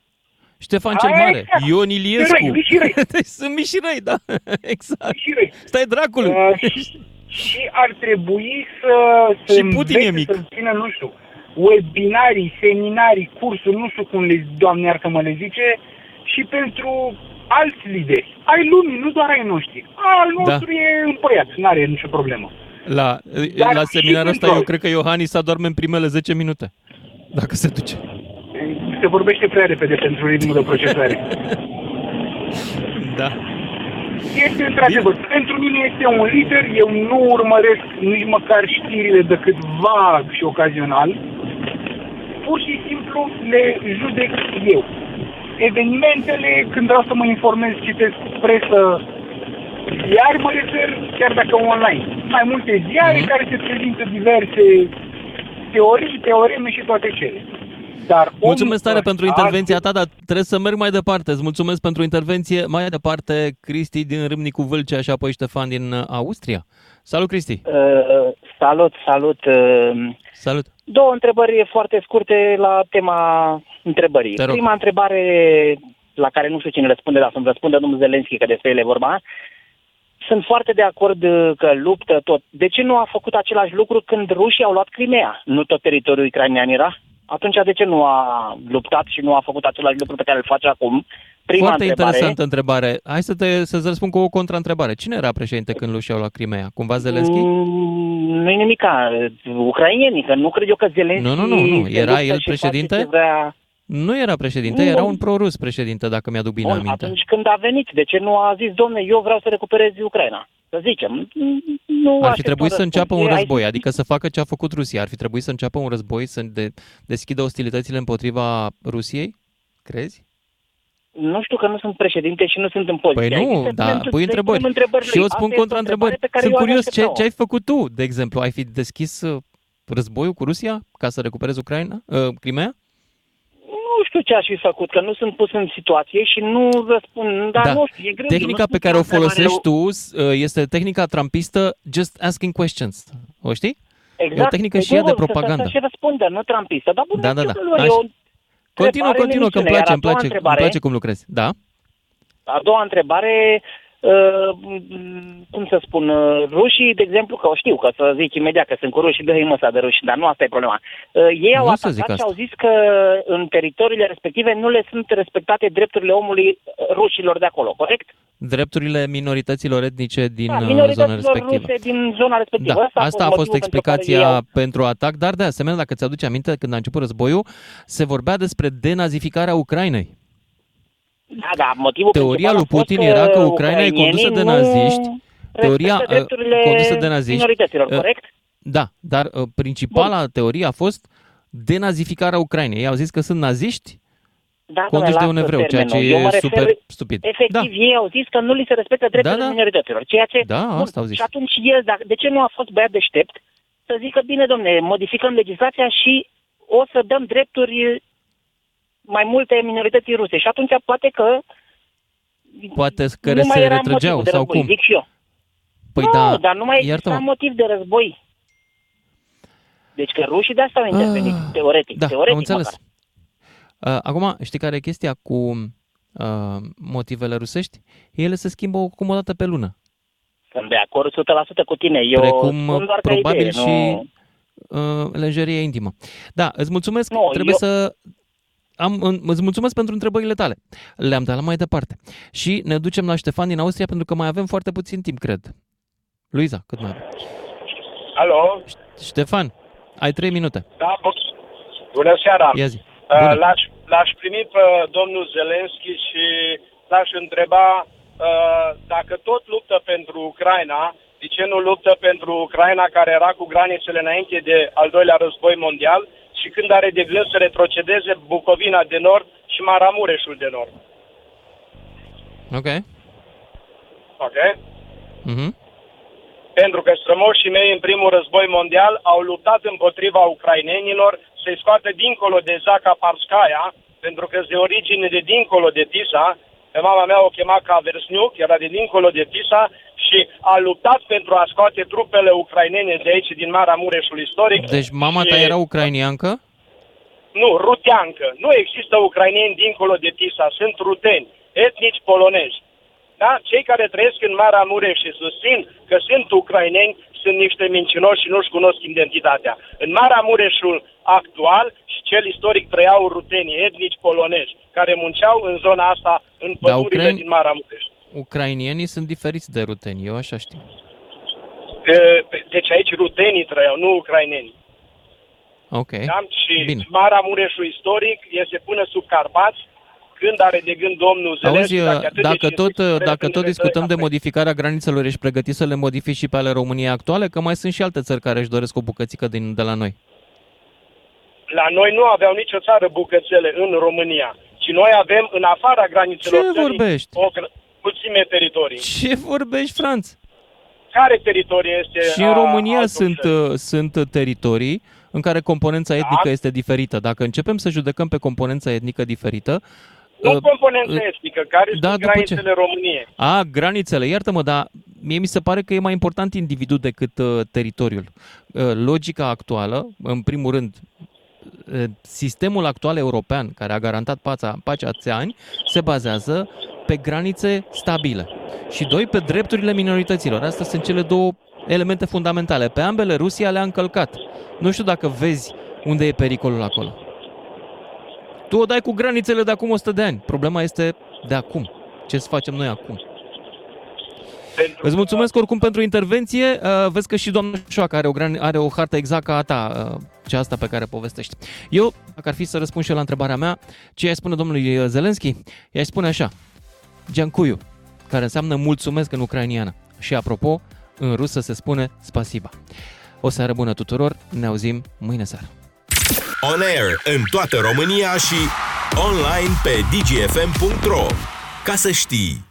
Ștefan cel Aia Mare, exact. Ion Iliescu. Răi, mici și răi. Deci sunt mici și răi, da. Exact. Și răi. Stai dracului. Uh, și, și ar trebui să, să Și Putin e învețe, mic. să țină, nu știu, webinarii, seminarii, cursuri, nu știu cum le, doamne iartă-mă le zice, și pentru alți lideri. Ai lumii, nu doar ai noștri. Al Da. nostru e împăiat, nu are nicio problemă. La, Dar la și seminarul ăsta pentru- eu cred că Iohannis adorme în primele 10 minute. Dacă se duce. Se vorbește prea repede pentru ritmul de procesare. Da. Este într-adevăr, pentru mine este un lider, eu nu urmăresc nici măcar știrile decât vag și ocazional, pur și simplu le judec eu. Evenimentele, când vreau să mă informez, citesc presă, iar mă refer chiar dacă online. mai multe ziare Mhm. care se prezintă diverse teorii, teoreme și toate cele. Dar omul Mulțumesc tare pentru ăsta, intervenția ta, dar trebuie să merg mai departe. Îți mulțumesc pentru intervenție. Mai departe, Cristi din Râmnicu Vâlcea și apoi Ștefan din uh, Austria. Salut, Cristi! Uh, salut, salut. Uh, Salut! două întrebări foarte scurte la tema întrebării. Te rog. Prima întrebare la care nu știu cine răspunde, dar să-mi răspundă domnul Zelenski, că despre el e vorba. Sunt foarte de acord uh, că luptă tot. De ce nu a făcut același lucru când rușii au luat Crimea? Nu tot teritoriul ucrainean era? Atunci de ce nu a luptat și nu a făcut același lucru pe care îl face acum? Prima Foarte întrebare. interesantă întrebare. Hai să te, să-ți răspund cu o contraîntrebare. Cine era președinte când lușeau la Crimea? Cumva Zelenski? Mm, Nu e nimic. Ucrainienii, că nu cred eu că Zelenski... Nu, nu, nu, nu. se Era luptă el și face președinte? ce Vrea... Nu era președinte, Nu. era un prorus președinte, dacă mi-aduc bine Bun, aminte. atunci când a venit, de ce nu a zis, domne, eu vreau să recuperez Ucraina? Să zicem. Nu Ar fi aștept trebuit să răspuns. înceapă un E- ai- război, adică să facă ce a făcut Rusia. Ar fi trebuit să înceapă un război, să de, deschidă ostilitățile împotriva Rusiei? Crezi? Nu știu că nu sunt președinte și nu sunt în poziție. Păi Aici nu, să da, punem- pui să-i întrebări. punem întrebări Și eu lui. spun Asta este o contra-întrebări. întrebare pe care Sunt eu aș curios, ce, aștepta-o. ce ai făcut tu, de exemplu? Ai fi deschis uh, războiul cu Rusia ca să recuperezi Ucraina, uh, Crimea? Nu știu ce aș fi făcut, că nu sunt pus în situație și nu răspund. Dar Da. nu știu, e greu. Eu Tehnica nu pe știu care o ce întrebare folosești tu uh, este tehnica trumpistă just asking questions. O știi? Exact. E o tehnică Păi și ea de bun, să- propagandă. Să, să și răspundă, nu trampistă. Dar bun, Da, da, da. eu, Așa. eu, Continuă, întrebare în continuă, că îmi emisiune. place, Iar îmi a doua place, îmi întrebare- place cum lucrezi. Da? A doua întrebare, uh, m, cum să spun, uh, rușii, de exemplu, că o știu, că să zic imediat că sunt cu rușii, dă măsa de ruși, dar nu asta e problema. Uh, ei au Nu să zic atacat și asta. au zis că în teritoriile respective nu le sunt respectate drepturile omului uh, rușilor de acolo, corect? Drepturile minorităților etnice din Da, uh, zona minorităților respectivă. ruse din zona respectivă. Da, Asta asta a fost motivul pentru care ei explicația au- pentru atac, dar de asemenea, dacă ți-aduce aminte, când a început războiul, se vorbea despre denazificarea Ucrainei. Da, da, motivul Teoria principal lui a fost Putin era că Ucraina e condusă de ucrainienii nu naziști. Teoria respectă uh, drepturile condusă de naziști. minorităților, uh, corect? Da, dar uh, principala teorie a fost denazificarea Ucrainei. Ei au zis că sunt naziști Da, conduși de domnule, un lasă evreu, ceea ce termenul. Eu mă e refer- super stupid. Efectiv, ei au zis că nu li se respectă drepturile Da, da. minorităților. Ceea ce, Da, asta au zis. Și atunci el, dacă, de ce nu a fost băiat deștept să zică, bine, domne, modificăm legislația și o să dăm drepturi mai multe minorității ruse. Și atunci poate că Poate că nu mai se era retrăgeau motivul de sau război, cum. zic și eu. Păi nu, da, dar nu mai exista iartă-mă. motiv de război. Deci că rușii de asta au intervenit, teoretic. Da, teoretic am înțeles. măcar. Uh, acum, știi care e chestia cu uh, motivele rusești? Ele se schimbă cum o dată pe lună. Sunt de acord 100% cu tine. Eu Precum spun doar ca probabil idee, și nu... uh, lenjerie intimă. Da, îți mulțumesc. Nu, Trebuie eu- să... Am, în- îți mulțumesc pentru întrebările tale. Le-am dat la mai departe. Și ne ducem la Ștefan din Austria pentru că mai avem foarte puțin timp, cred. Luiza, cât mai avem? Alo? Ștefan, ai trei minute. Da, bu- bună seara. Ia zi. Uh, Bună. L-aș, l-aș primi pe domnul Zelenski și l-aș întreba uh, dacă tot luptă pentru Ucraina, de ce nu luptă pentru Ucraina care era cu granițele înainte de al doilea război mondial și când are de gând să retrocedeze Bucovina de Nord și Maramureșul de Nord. Ok. Ok? Mhm. Pentru că strămoșii mei în primul război mondial au luptat împotriva ucrainenilor să-i scoată dincolo de Zaca Parskaya, pentru că de origine de dincolo de Tisa, pe mama mea o chema Caversniuc, era de dincolo de Tisa și a luptat pentru a scoate trupele ucrainene de aici, din Marea Mureșul istoric. Deci mama ta și- era ucrainiancă? Nu, ruteancă. Nu există ucraineni dincolo de Tisa, sunt ruteni, etnici polonezi. Da? Cei care trăiesc în Marea Mureș și susțin că sunt ucraineni sunt niște mincinoși și nu-și cunosc identitatea. În Marea Mureșul actual și cel istoric trăiau rutenii etnici polonezi care munceau în zona asta, în Da, pădurile ucraini- din Marea Mureș. Ucrainienii sunt diferiți de ruteni, eu așa știu. E, Deci aici rutenii trăiau, nu ucraineni. Ok. Da? Și Bine. Marea Mureșul istoric este până sub Carpați, când are de gând domnul Auzi, Zelenski, dacă, e atât de dacă tot, cinstit, dacă trebuie tot să discutăm de ne modificarea granițelor, ești pregătit să le modifici și pe ale României actuale? Că mai sunt și alte țări care își doresc o bucățică din, de la noi. La noi nu aveau nicio țară bucățele în România, ci noi avem în afara granițelor Ce țării vorbești? o gr- puține teritorii. Ce vorbești, Franț? care teritoriu este Și în a România altor sunt, țări? uh, sunt teritorii în care componența etnică Da. este diferită. Dacă începem să judecăm pe componența etnică diferită, Nu uh, componența uh, etnică, care da, sunt după ce? granițele României. A, granițele, iartă-mă, dar mie mi se pare că e mai important individul decât uh, teritoriul. Uh, logica actuală, în primul rând, uh, sistemul actual european, care a garantat pacea, pacea atâția ani, se bazează pe granițe stabile. Și doi, pe drepturile minorităților. Astea sunt cele două elemente fundamentale. Pe ambele Rusia le-a încălcat. Nu știu dacă vezi unde e pericolul acolo. Tu o dai cu granițele de acum 100 de ani. Problema este de acum. Ce să facem noi acum? Îți mulțumesc oricum pentru intervenție. Uh, Vezi că și doamna Șoacă are o, gran- are o hartă exact ca a ta, uh, cea asta pe care povestești. Eu, dacă ar fi să răspund și eu la întrebarea mea, ce i spune domnului uh, Zelenski? i spune așa, Giancuiu, care înseamnă mulțumesc în ucrainiană. Și apropo, în rusă se spune spasiba. O seară bună tuturor, ne auzim mâine seară. On air în toată România și online pe dgfm.ro. Ca să știi!